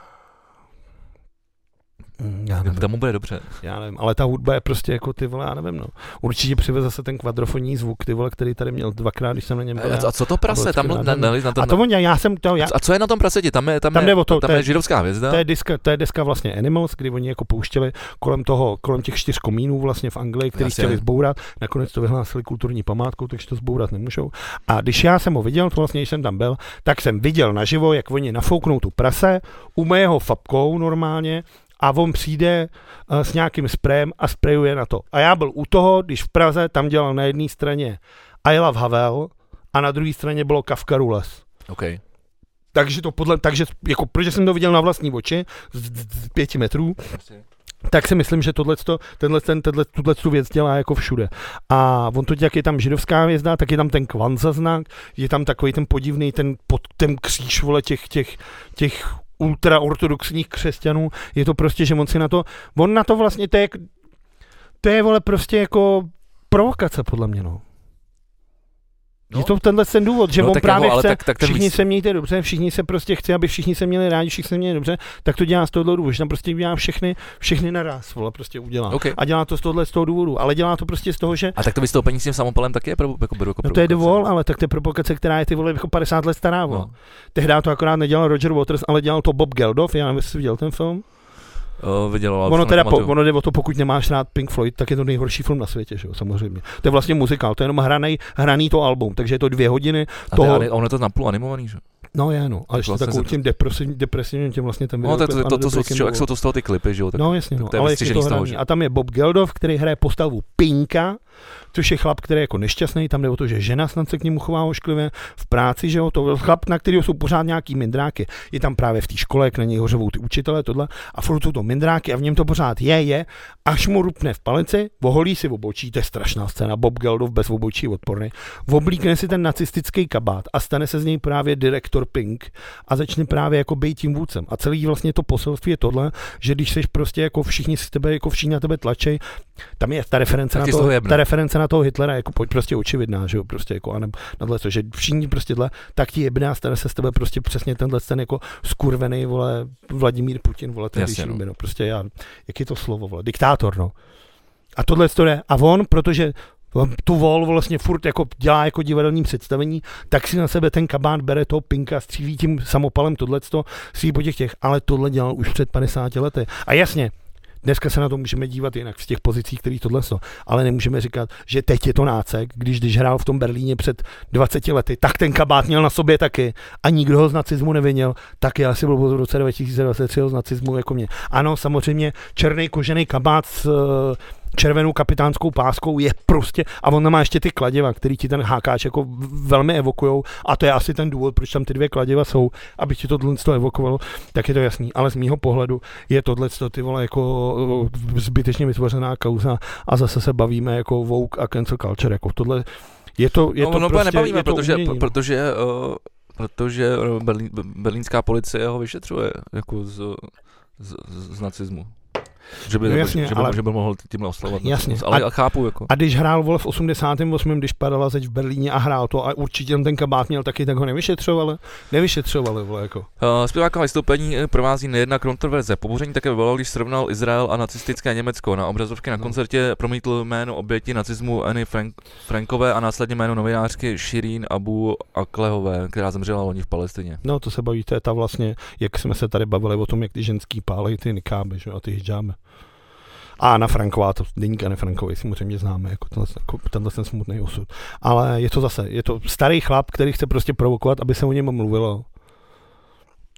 Já nevím, tam mu bude dobře. já nevím, ale ta hudba je prostě jako ty vole, já nevím, no. Určitě přivez zase ten kvadrofonní zvuk, ty vole, který tady měl dvakrát, když jsem na něm byl. A, a co to prase? Tam, nevím. ne, na to, a to já, já jsem to, já, a co je na tom praseti? Tam je, tam Tam je, to, tam to je- je židovská hvězda. to je, deska, to je deska vlastně Animals, kdy oni jako pouštěli kolem toho, kolem těch čtyř komínů vlastně v Anglii, který Jasně. chtěli zbourat, nakonec to vyhlásili kulturní památkou, takže to zbourat nemůžou. A když já jsem ho viděl, to vlastně, když jsem tam byl, tak jsem viděl naživo, jak oni nafouknou tu prase, umeje ho fapkou normálně, a on přijde uh, s nějakým sprejem a sprejuje na to. A já byl u toho, když v Praze tam dělal na jedné straně I Love Havel a na druhé straně bylo Kafka Rules. Okay. Takže to podle, takže jako, protože jsem to viděl na vlastní oči z, z, z pěti metrů, tak si myslím, že tohleto, tenhle, ten, tenhle, tuhle tu věc dělá jako všude. A on to jak je tam židovská hvězda, tak je tam ten kvanza znak, je tam takový ten podivný, ten, pod, ten kříž vole těch, těch, těch ultraortodoxních křesťanů, je to prostě, že on si na to, on na to vlastně, to je, to je vole prostě jako provokace podle mě, no. No. Je to tenhle ten důvod, že No, on právě jako, chce, tak- tak všichni se mějte dobře, všichni se prostě chce, aby všichni se měli rádi, všichni se měli dobře, tak to dělá z toho důvodu, že tam prostě dělá všechny, všechny naraz, vole, prostě udělá. Okay. A dělá to z tohohle z toho důvodu, ale dělá to prostě z toho, že A tak to vystoupení s tím samopalem taky je pro, jako beru jako No to je. Wall, ale tak to je provokace, která je ty vole jako 50 let stará. No. No. Tehdy to akorát nedělal Roger Waters, ale dělal to Bob Geldof, já nevím, jestli viděl ten film. Viděl, ale ono to teda po, ono jde o to, pokud nemáš rád Pink Floyd, tak je to nejhorší film na světě, že jo, samozřejmě. To je vlastně muzikál, to je jenom hraný, hraný to album, takže je to dvě hodiny. A toho- to, je- ono je to napůl animovaný, že? No je, no. A ještě Vlastně takovou tím depresivním, depresivním tím vlastně ten No, tak to, videoklip to, to, Under jsou, to z toho ty klipy, že jo? Tak No jasně, no, to je ale jak je to hraný. A tam je Bob Geldof, který hraje postavu Pinka, což je chlap, který je jako nešťastný, tam jde o to, že žena snad se k němu chová ošklivě, v práci, že jo, to chlap, na kterého jsou pořád nějaký mindráky. Je tam právě v té škole, jak na něj hořevou ty učitele, tohle, a furt jsou to mindráky a v něm to pořád je, je, až mu rupne v palici, oholí si v obočí, to je strašná scéna, Bob Geldov bez obočí odporný, oblíkne si ten nacistický kabát a stane se z něj právě direktor Pink a začne právě jako být tím vůdcem. A celý vlastně to poselství je tohle, že když seš prostě jako všichni z tebe, jako všichni na tebe tlačí, tam je ta reference, na to, ta reference na toho Hitlera jako prostě očividná, že jo, prostě jako a na tohle, že všichni prostě tle, tak ti jebná, stane se z tebe prostě přesně tenhle ten jako skurvený, vole, Vladimír Putin, vole, ten Jasně, no. no. prostě já, jak je to slovo, vole, diktátor, no. A tohle to je, a on, protože tu vol vlastně furt jako dělá jako divadelní představení, tak si na sebe ten kabát bere toho pinka, střílí tím samopalem tohleto, střílí po těch těch, ale tohle dělal už před 50 lety. A jasně, Dneska se na to můžeme dívat jinak v těch pozicích, který tohle jsou. Ale nemůžeme říkat, že teď je to nácek, když když hrál v tom Berlíně před 20 lety, tak ten kabát měl na sobě taky a nikdo ho z nacismu nevinil, tak já si byl v roce 2023 z nacismu jako mě. Ano, samozřejmě černý kožený kabát s červenou kapitánskou páskou je prostě, a on má ještě ty kladiva, který ti ten hákáč jako velmi evokujou a to je asi ten důvod, proč tam ty dvě kladiva jsou, aby ti to to evokovalo, tak je to jasný. Ale z mýho pohledu je tohle ty vole jako zbytečně vytvořená kauza a zase se bavíme jako Vogue a cancel culture, jako tohle je to, je no, to no, prostě, nebavíme, je to protože, umění, no. protože, uh, protože berlín, berlínská policie ho vyšetřuje jako z, z, z, z nacismu. Že by, no jasně, že, by, ale, že by mohl tímhle oslavovat. Jasně. Ale a, chápu. Jako. A když hrál vole v 88. když padala zeď v Berlíně a hrál to a určitě ten kabát měl taky, tak ho nevyšetřovali. Nevyšetřovali, vole, jako. Uh, zpěváka vystoupení eh, provází nejedna kontroverze. Poboření také vyvolalo, když srovnal Izrael a nacistické Německo. Na obrazovky na no. koncertě promítl jméno oběti nacismu Anny Frank, Frankové a následně jméno novinářky Shirin Abu Aklehové, která zemřela loni v Palestině. No, to se baví, to je ta vlastně, jak jsme se tady bavili o tom, jak ty ženský pálej ty nikáby, že, a ty hijáby. A Anna Franková, to deník Anna Frankové, samozřejmě známe, jako tenhle, jako tenhle ten smutný osud. Ale je to zase, je to starý chlap, který chce prostě provokovat, aby se o něm mluvilo.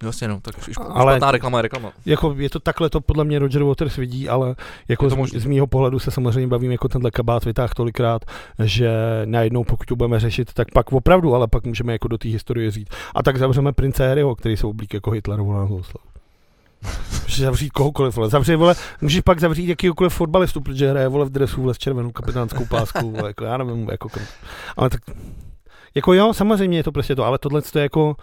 Jasně, no, tak ale špatná reklama je reklama. Jako je to takhle, to podle mě Roger Waters vidí, ale jako z, z, mýho pohledu se samozřejmě bavím, jako tenhle kabát vytáh tolikrát, že najednou pokud to budeme řešit, tak pak opravdu, ale pak můžeme jako do té historie říct. A tak zavřeme prince Harryho, který se oblík jako Hitlerovu na Můžeš zavřít kohokoliv, vole. Zavři, vole, můžeš pak zavřít jakýkoliv fotbalistu, protože hraje, vole, v dresu, vole, s červenou kapitánskou páskou, vole, jako, já nevím, jako, ale tak, jako jo, samozřejmě je to prostě to, ale tohle je jako,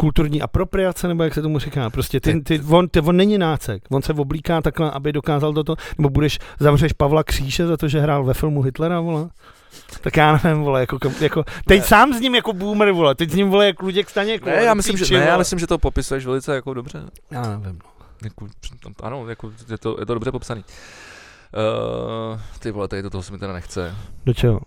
kulturní apropriace, nebo jak se tomu říká. Prostě ty, ty, on, ty, on není nácek. On se oblíká takhle, aby dokázal toto, nebo budeš, zavřeš Pavla Kříše za to, že hrál ve filmu Hitlera, vole. Tak já nevím, vole, jako, jako teď ne. sám s ním jako boomer, vole, teď s ním, vole, jak Luděk Staněk, vole, ne, já myslím, že, ne, já myslím, že to popisuješ velice jako dobře. Já nevím, no. Jako, ano, jako, je, to, je to dobře popsaný. Uh, ty vole, tady do toho se mi teda nechce. Do čeho?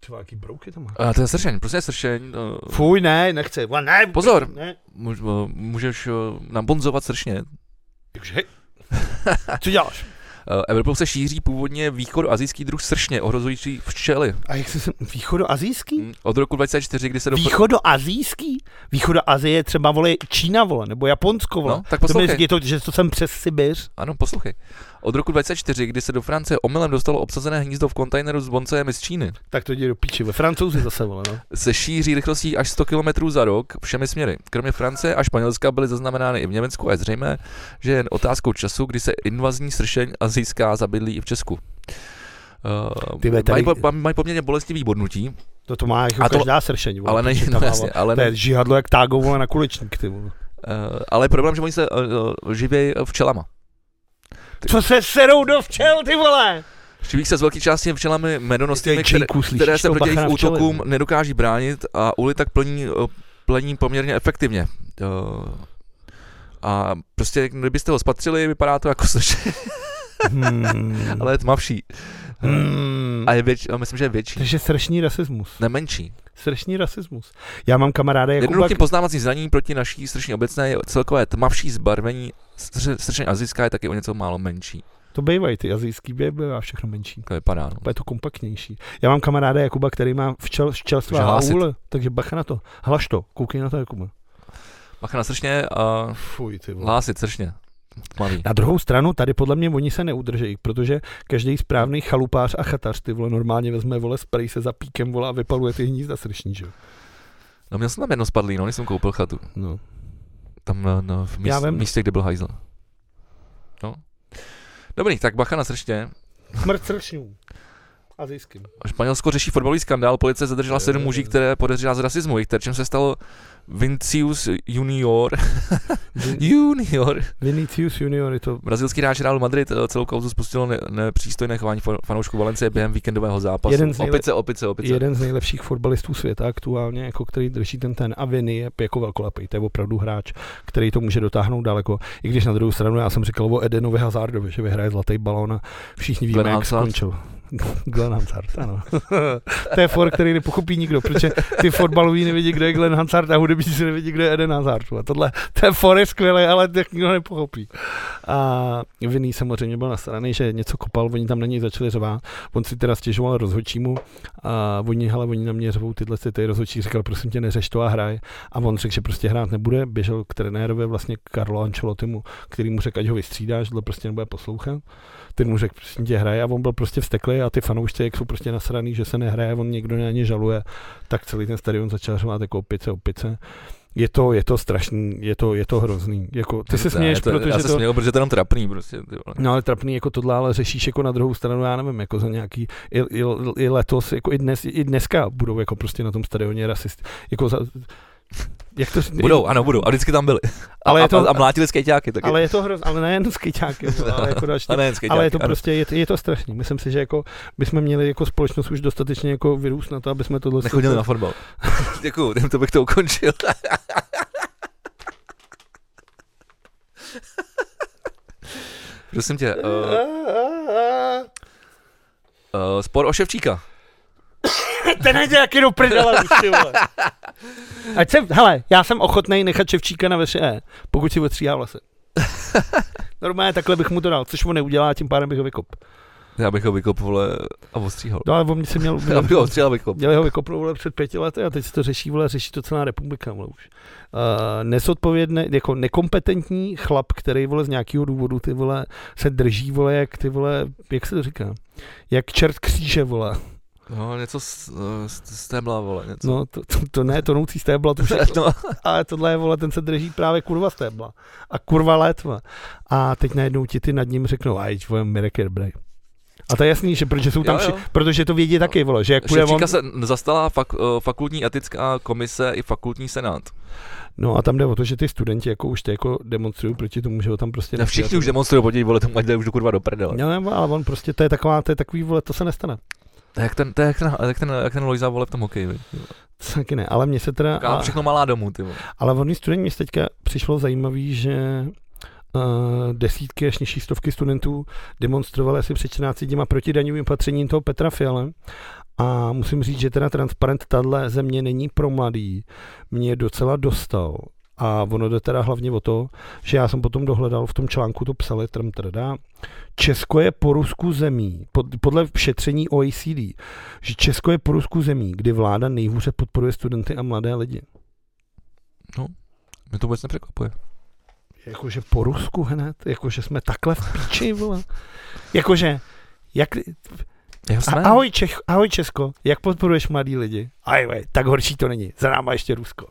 Třeba jaký brouky tam má? Uh, to je sršeň, prostě je sršeň. Uh, Fuj, ne, nechce. Ne, Pozor, ne. Můž, můžeš uh, nabonzovat sršně. Takže, co děláš? Eh, Evropou se šíří původně východoazijský druh sršně, ohrozující včely. A jak se východoazijský? Mm, od roku 2004, kdy se do... Východoazijský? Východoazie je třeba, vole, Čína, vole, nebo Japonsko, vole. No, tak poslouchej. To, je to, že to jsem přes Sibiř. Ano, poslouchej od roku 2004, kdy se do Francie omylem dostalo obsazené hnízdo v kontejneru s boncejemi z Číny. Tak to jde do píči, ve Francouzi zase, vole, no. Se šíří rychlostí až 100 km za rok všemi směry. Kromě Francie a Španělska byly zaznamenány i v Německu a je zřejmé, že jen otázkou času, kdy se invazní sršeň získá zabydlí i v Česku. Uh, Ty tady... mají, po, mají poměrně bolestivý bodnutí. To to má jako a to, každá sršeň. Ale ne, no jasně, ale to je žihadlo jak tágo na kulečník. Ty, uh, ale problém, že oni se uh, živí včelama. Co se serou do včel, ty vole? Živí se z velké části včelami medonosnými, které, které se proti jejich útokům nedokáží bránit a uly tak plní, eh, plení poměrně efektivně. Uh, a prostě, kdybyste ho spatřili, vypadá to jako srště. Hmm. Ale je tmavší. Hmm. A je větší, a myslím, že je větší. Takže strašný rasismus. Nemenší. Strašný rasismus. Já mám kamaráda jako Jednoduchým poznávací zranění proti naší strašně obecné je celkové tmavší zbarvení. Strašně azijská je taky o něco málo menší. To bývají, ty azijský bývá všechno menší. To vypadá, no. Je to kompaktnější. Já mám kamaráda Jakuba, který má včel, včelstva a úle, takže bacha na to. Hlaš to, koukej na to, Jakuba. Bacha na sršně a Fuj, ty hlásit sršně. Malý. Na druhou stranu, tady podle mě oni se neudržejí, protože každý správný chalupář a chatař, ty vole, normálně vezme, vole, spray se za píkem, vole, a vypaluje ty hnízda srční, že jo. No měl jsem tam jedno spadlý, no, když jsem koupil chatu. No. Tam na, na v míst, místě, kde byl hajzl. No. Dobrý, tak bacha na srště. Smrt srčňů. Azijským. Španělsko řeší fotbalový skandál, policie zadržela sedm muží, které podezřela z rasismu. Jejich terčem se stalo Vincius Junior. junior. Vinicius Junior je to Brazilský hráč Real Madrid eh, celou kauzu spustilo ne, nepřístojné chování fa- fanoušků Valencie během víkendového zápasu. Jeden z nejle- Opice, opice, opice. jeden z nejlepších fotbalistů světa aktuálně, jako který drží ten ten a Vini je jako velkolepý. To je opravdu hráč, který to může dotáhnout daleko. I když na druhou stranu já jsem říkal o Edenovi Hazardovi, že vyhraje zlatý balón a všichni víme, Glenn jak Hansard. skončil. Glenn Hansard, ano. to je for, který nepochopí nikdo, protože ty fotbaloví nevidí, kde je Glenn Hansard a hudebníci nevidí, kde je Eden Hazard. A tohle, to je for je skvělé, ale tak nikdo nepochopí. A Vinný samozřejmě byl nasraný, že něco kopal, oni tam na něj začali řvát. On si teda stěžoval rozhodčímu a oni, ale oni na mě řvou tyhle si ty rozhodčí, říkal, prosím tě, neřeš to a hraj. A on řekl, že prostě hrát nebude, běžel k trenérovi, vlastně Karlo Ancelottimu, který mu řekl, ať ho vystřídáš, že to prostě nebude poslouchat. Ten mu řekl, prosím tě, hraje a on byl prostě vsteklý a ty fanoušci, jak jsou prostě nasraný, že se nehraje, on někdo na ně žaluje, tak celý ten stadion začal řvát jako opice, opice. Je to, je to strašný, je to, je to hrozný. Jako, ty se směješ, to, protože já se to, směju, protože to je trapný prostě. Ty vole. No ale trapný jako tohle, ale řešíš jako na druhou stranu, já nevím, jako za nějaký, i, i, i letos, jako i, dnes, i dneska budou jako prostě na tom stadioně rasisty. Jako za, jak to, Budou, ano, budou. A vždycky tam byli. Ale a, je to- a, a mlátili skejťáky taky. ale je to hrozné, ale nejen skejťáky, ale jako další. a ne, skejťáky, Ale je to ano. prostě, je, je to strašný. Myslím si, že jako bychom měli jako společnost už dostatečně jako vyrůst na to, aby jsme tohle... Nechodili na fotbal. Děkuju, to bych to ukončil. Prosím tě, uh, uh, spor o Ševčíka. Ten je nějaký do prdele už, ty vole. Ať jsem, hele, já jsem ochotný nechat Čevčíka na VŠE, pokud si otříhá vlasy. Normálně takhle bych mu to dal, což mu neudělá, tím pádem bych ho vykop. Já bych ho vykop, vole, a ostříhal. No ale on si měl, Já bych ho ostříhal vykop. Měli ho vykopnout vole, před pěti lety a teď se to řeší, vole, řeší to celá republika, vole, už. Uh, nesodpovědný, jako nekompetentní chlap, který, vole, z nějakého důvodu, ty vole, se drží, vole, jak ty, vole, jak se to říká? Jak čert kříže, vole. No, něco z, z, z tébla, vole, něco. No, to, to, to ne, tonoucí stébla, to je, no. ale tohle je, vole, ten se drží právě kurva stébla. A kurva létva. A teď najednou ti ty nad ním řeknou, a jď, vole, Mirek dobrý. A to je jasný, že protože jsou tam, Jo, vši, jo. protože to vědí taky, vole, že jak půjde on, se zastala fak, eh, fakultní etická komise i fakultní senát. No a tam jde o to, že ty studenti jako už ty jako demonstrují proti tomu, že ho tam prostě A všichni už demonstrují, pojď, vole, tomu ať jde už do kurva do prdele. No, ne, ale on prostě, to je taková, to je takový, vole, to se nestane. To je jak ten, to je jak ten, jak ten, jak ten Lojza, vole, v tom hokeji, taky ne, ale mně se teda, Kámo, a, všechno malá domů, ty vole. ale oni studenti, mně se teďka přišlo zajímavý, že uh, desítky až nižší stovky studentů demonstrovali asi před 14 dněma proti daňovým opatřením toho Petra Fiale. A musím říct, že teda transparent tahle země není pro mladý. Mě docela dostal. A ono jde teda hlavně o to, že já jsem potom dohledal, v tom článku to psali, trm trda, Česko je po Rusku zemí, pod, podle šetření OECD, že Česko je po Rusku zemí, kdy vláda nejhůře podporuje studenty a mladé lidi. Mě to vůbec nepřekvapuje. Jakože po Rusku hned, jakože jsme takhle v píči, vole. Jakože, jak, a, ahoj, Čech, ahoj Česko, jak podporuješ mladý lidi? Aj, vej, tak horší to není, za náma ještě Rusko.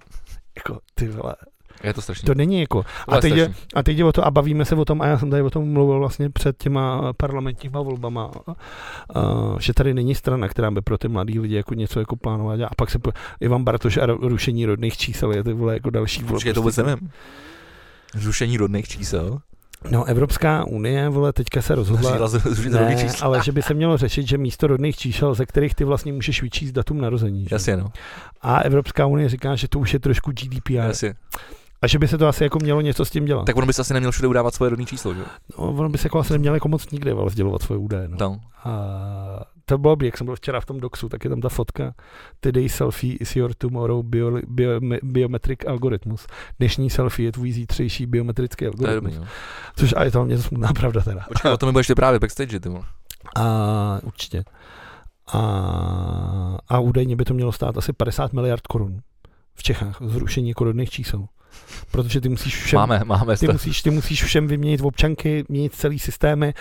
Jako, ty vole, Je to strašný. to není jako. A teď, je, a teď je o to, a bavíme se o tom, a já jsem tady o tom mluvil vlastně před těma parlamentníma volbama, uh, že tady není strana, která by pro ty mladý lidi jako něco jako plánovala. A pak se po, Ivan Bartoš a rušení rodných čísel je to vole jako další. vole, Počkej, to prostě- vůbec nevím. Zrušení rodných čísel. No, Evropská unie, vole, teďka se rozhodla, ne, ale že by se mělo řešit, že místo rodných čísel, ze kterých ty vlastně můžeš vyčíst datum narození. Jasně, no. A Evropská unie říká, že to už je trošku GDPR. Jasně. A že by se to asi jako mělo něco s tím dělat. Tak on by se asi neměl všude udávat svoje rodný číslo, že? jo? No, ono by se jako asi nemělo jako moc nikde ale sdělovat svoje údaje. No. No. A to bylo by, jak jsem byl včera v tom doxu, tak je tam ta fotka. Today selfie is your tomorrow bio, bio, biometric algoritmus. Dnešní selfie je tvůj zítřejší biometrický To je algoritmus. dobrý, no. Což a je to mě smutná pravda teda. Počkej, o tom mi budeš právě backstage, ty vole. A určitě. A, a údajně by to mělo stát asi 50 miliard korun v Čechách, zrušení korodných čísel. Protože ty musíš všem, Máme, máme. ty musíš, ty musíš všem vyměnit občanky, měnit celý systémy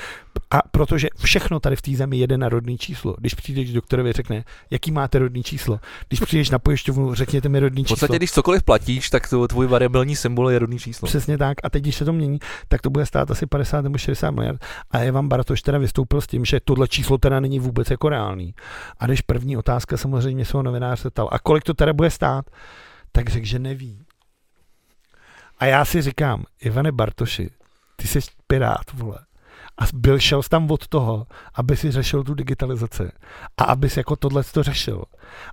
a protože všechno tady v té zemi jede na rodný číslo. Když přijdeš k doktorovi, řekne, jaký máte rodný číslo. Když přijdeš na pojišťovnu, řekněte mi rodný V podstatě, číslo. když cokoliv platíš, tak to, tvůj variabilní symbol je rodný číslo. Přesně tak. A teď, když se to mění, tak to bude stát asi 50 nebo 60 miliard. A Evan Bartoš teda vystoupil s tím, že tohle číslo teda není vůbec jako reálný. A když první otázka samozřejmě se ho novinář se ptal, a kolik to teda bude stát, tak řekl, že neví. A já si říkám, Ivane Bartoši, ty jsi pirát, vole. A byl šel jsi tam od toho, aby si řešil tu digitalizaci a aby si jako tohle to řešil.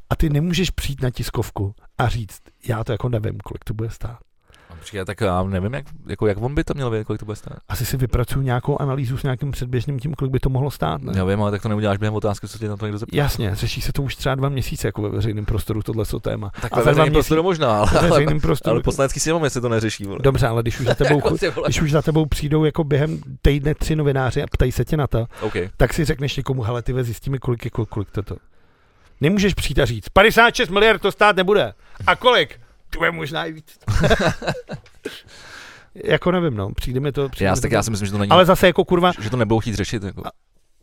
A ty nemůžeš přijít na tiskovku a říct, já to jako nevím, kolik to bude stát. Počkej, tak já nevím, jak, jako, jak on by to měl vědět, kolik to bude stát. asi si vypracuju nějakou analýzu s nějakým předběžným tím, kolik by to mohlo stát. Ne? Já vím, ale tak to neuděláš během otázky, co tě na to někdo zeptá. Jasně, řeší se to už třeba dva měsíce jako ve veřejném prostoru tohle to téma. Tak A ve veřejném prostoru možná, ale, Ve ale, veřejném prostoru. ale poslanecký sněmovně se to neřeší. Vole. Dobře, ale když už za tebou, Jako když už za tebou přijdou jako během týdne tři novináři a ptají se tě na to, OK. tak si řekneš někomu, hele, ty ve, zjistíme, kolik je kolik, kolik to to. Nemůžeš přijít a říct, 56 miliard to stát nebude. A kolik? To je možná i víc. jako nevím, no, přijde mi to. Přijde Já, mi tak to já si myslím, že to není, ale zase jako kurva, že to nebudou chtít řešit. Jako.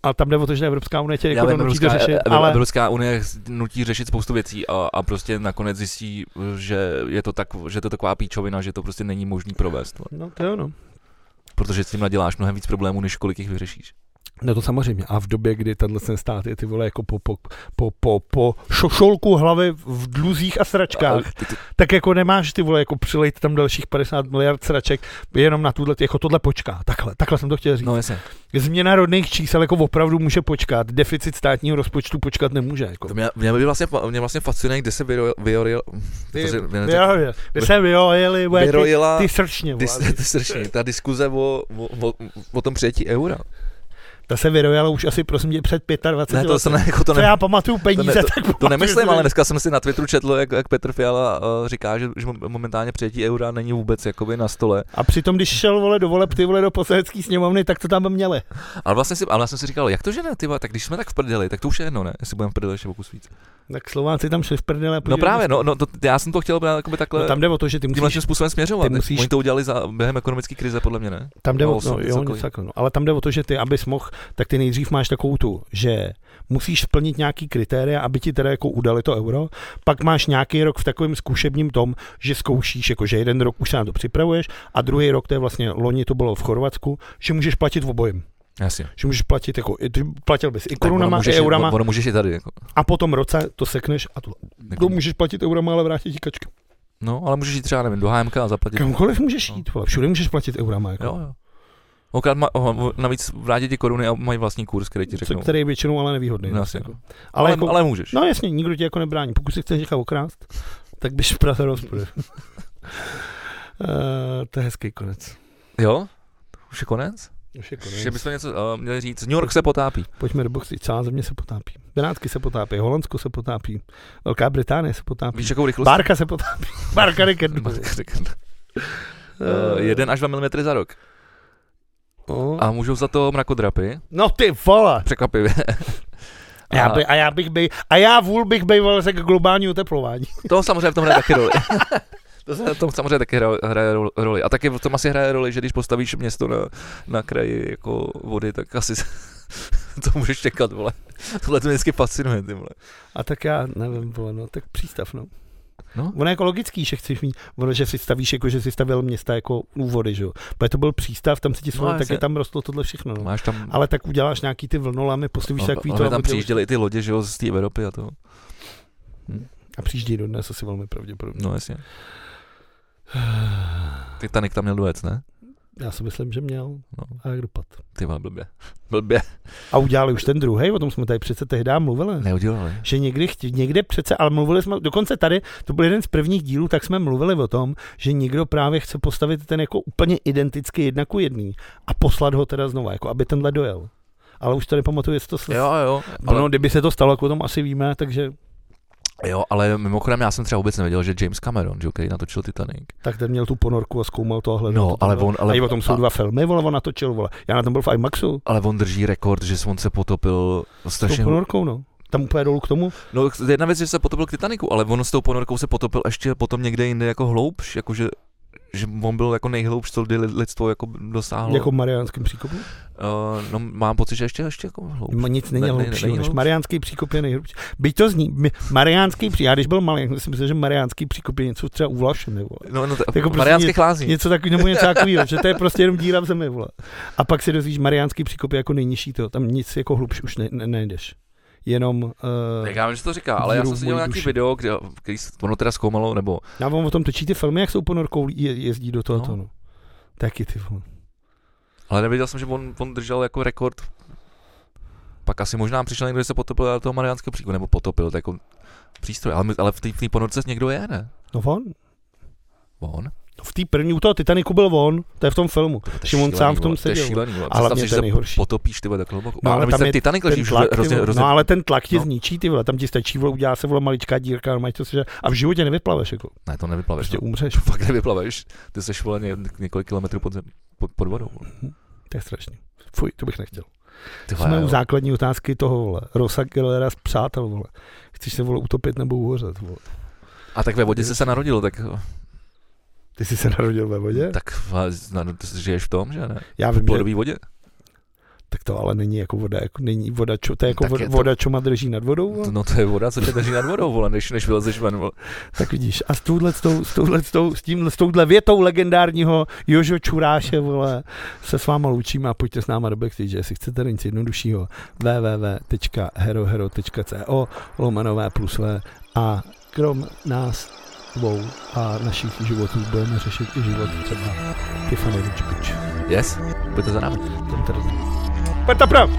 ale tam jde o to, že Evropská unie tě jako to Evropská, řešit, ale... ale Evropská unie nutí řešit spoustu věcí a, a prostě nakonec zjistí, že je to, tak, že to je taková píčovina, že to prostě není možný provést. no to jo, no. Protože s tím naděláš mnohem víc problémů, než kolik jich vyřešíš. No to samozřejmě. A v době, kdy tenhle ten stát je ty vole jako po, po, po, po, po šošolku hlavy v dluzích a sračkách, A ty, ty, tak jako nemáš ty vole jako přilejt tam dalších 50 miliard sraček jenom na tuhle, jako tohle počká. Takhle, takhle jsem to chtěl říct. no jasně. Změna rodných čísel jako opravdu může počkat. Deficit státního rozpočtu počkat nemůže. Jako. To mě, mě, by vlastně, mě vlastně fascinuje, kde se vyro, vyro, Ty, to se- vyrojili, vy se vyrojili, vole, ty, vyrojila ty srčně, ty, ty srční, ta diskuze o, o, o, o tom přijetí eura. Ta se vyrojila už asi prosím tě před 25 Ne, to, lety. ne, jako to, ne, já pamatuju peníze, to, tak to pamatuju, nemyslím, že- ale dneska jsem si na Twitteru četl, jak, jak Petr Fiala uh, říká, že, že momentálně přijetí eura není vůbec jakoby na stole. A přitom, když šel vole do voleb ty vole do poslanecké sněmovny, tak to tam měli. Ale vlastně si, ale vlastně si říkal, jak to, že ne, ty vole, tak když jsme tak v prdeli, tak to už je jedno, ne? Jestli budeme v prdeli ještě o kus víc. Tak Slováci tam šli v prdele. No právě, no, no to, já jsem to chtěl právě jakoby takhle, no, tam jde o to, že ty musíš, tím způsobem směřovat. ty musíš- Oni to udělali za, během ekonomické krize, podle mě, ne? tam jde o, no, jo, takového, no. ale tam jde o to, že ty, abys mohl, tak ty nejdřív máš takovou tu, že musíš splnit nějaký kritéria, aby ti teda jako udali to euro, pak máš nějaký rok v takovém zkušebním tom, že zkoušíš, jako že jeden rok už se na to připravuješ a druhý rok, to je vlastně loni to bylo v Chorvatsku, že můžeš platit v obojím. Jasně. Že můžeš platit jako, platil bys i korunama, i eurama ono můžeš i tady. Jako, a potom roce to sekneš a to, jako, to můžeš platit eurama, ale vrátit ti kačky. No, ale můžeš jít třeba, nevím, do HMK a zaplatit. Kamkoliv můžeš No. jít, vole, všude můžeš platit eurama. Jako. Jo, jo. Okrát ma, oh, navíc vrátit ti koruny a mají vlastní kurz, který ti řeknou. který je většinou ale nevýhodný. No, vlastně, jasně, jako. Ale, Ale, ale, jako, ale můžeš. No jasně, nikdo ti jako nebrání. Pokud si chceš nechat okrást, tak běž v Praze hospody. uh, to je hezký konec. Jo? Už je konec? Už je Že konec. bychom něco uh, měli říct. New York se potápí. Pojďme do boxy. Celá země se potápí. Benátky se potápí, Holandsko se potápí, Velká Británie se potápí. Víš, jakou rychlost? Bárka se potápí. Bárka Rikendu. Uh, jeden až dva milimetry za rok. Oh. A můžou za to mrakodrapy. No ty vole. Překvapivě. Já A by, a já bych by, a já vůl bych býval řekl globální oteplování. to samozřejmě v tom hraje taky roli. To se v tom samozřejmě taky hraje, hraje ro- roli. A taky v tom asi hraje roli, že když postavíš město na, na kraji jako vody, tak asi to můžeš čekat, vole. Tohle to mě vždycky fascinuje, ty vole. A tak já nevím, vole, no, tak přístav, no. No. Ono je jako logický, že chceš mít, ono, že si stavíš, jako, že si stavil města jako u vody, že jo. Protože to byl přístav, tam si ti No, no, tak je tam rostlo tohle všechno, no. Máš tam... Ale tak uděláš nějaký ty vlnolamy, postavíš ale, takový ale to tam a, přijížděly i ty lodě, že jo, z té Evropy a to. a přijíždí do dnes asi velmi pravděpodobně. No jasně. Titanic tam měl dojet, ne? Já si myslím, že měl. No, A jak dopad. ty vole, blbě. Blbě. A udělali už ten druhý, o tom jsme tady přece tehdy mluvili. Neudělali. Že někdy, chtě, někde přece, ale mluvili jsme, dokonce tady, to byl jeden z prvních dílů, tak jsme mluvili o tom, že někdo právě chce postavit ten jako úplně identický jedna ku jedný a poslat ho teda znova, jako aby tenhle dojel. Ale už to nepamatuju, jestli to se... Jo, jo. Ale... Ale, No, kdyby se to stalo, jako o tom asi víme, takže jo, ale mimochodem já jsem třeba vůbec nevěděl, že James Cameron, že jo, který natočil Titanic. tak ten měl tu ponorku a zkoumal to a hledal. No, to, ale on, ale, a i o tom jsou a- dva filmy, vole, on natočil, vole. Já na tom byl v IMAXu, ale on drží rekord, že on se potopil s tou strašně... ponorkou, no. Tam úplně dolů k tomu. No jedna věc, že se potopil k Titaniku, ale on s tou ponorkou se potopil ještě potom někde jinde jako hloubš, jakože že on byl jako nejhloubš, co lidstvo jako dosáhlo. Jako v Mariánském příkopu? Uh, no, mám pocit, že ještě, ještě jako hloubš. Ma, nic není ne, hloubší, ne, než Mariánský příkop je nejhlubší. Byť to zní, Mariánský příkop, já když byl malý, jsem si myslel, že Mariánský příkop je něco třeba uvlašené, vole. No, no, to, jako Mariánský prostě Něco takového, nebo něco takového, že to je prostě jenom díra v zemi, vole. A pak si dozvíš, Mariánský příkop je jako nejnižší to, tam nic jako hlubš už ne, ne, nejdeš jenom... Uh, já vím, že to říká, ale já jsem si dělal nějaký duši. video, kde, který ono teda zkoumalo, nebo... Já vám o tom točí ty filmy, jak jsou ponorkou je, jezdí do toho no. Taky ty filmy. Ale nevěděl jsem, že on, on držel jako rekord. Pak asi možná přišel někdo, že se potopil do toho Mariánského příkopu, nebo potopil, to jako přístroj, ale, ale v té ponorce někdo je, ne? No on. On? V té první, u toho Titaniku byl on, to je v tom filmu. Šimon sám v tom seděl. To je šílený, ale mě to nejhorší. Potopíš ty tak hluboko. No, ale tam je Titanic leží tlak, hrozně, hrozně, No ale ten tlak tě no. zničí, ty vole, tam ti stačí, vole, udělá se vole maličká dírka, no, to se, a v životě nevyplaveš, jako. Ne, to nevyplaveš. Prostě no. umřeš. Fakt nevyplaveš, ty jsi vole ně, několik kilometrů pod, pod, pod vodou. Mhm. To je strašný. Fuj, to bych nechtěl. Ty Jsme u základní otázky toho, vole. Rosa Gellera z přátel, vole. Chceš se, vole, utopit nebo uhořet, vole. A tak ve vodě jsi se narodil, tak ty jsi se narodil ve vodě? Tak ty žiješ v tom, že ne? Já vím, v že... vodě. Tak to ale není jako voda, jako není voda, čo, to je jako voda, je to... voda, čo má drží nad vodou? Vole? No to je voda, co tě drží nad vodou, vole, než, než vylezeš ven, vole. Tak vidíš, a s touhle, s, tou, s, touhle, s, tou, s, tím, s touhle větou legendárního Jožo Čuráše, vole, se s váma loučíme a pojďte s náma do backstage, jestli chcete nic jednoduššího, www.herohero.co lomanové plus v a krom nás dvou a našich životů budeme řešit i život třeba Tiffany Rich Yes, pojďte za námi. Pojďte prav!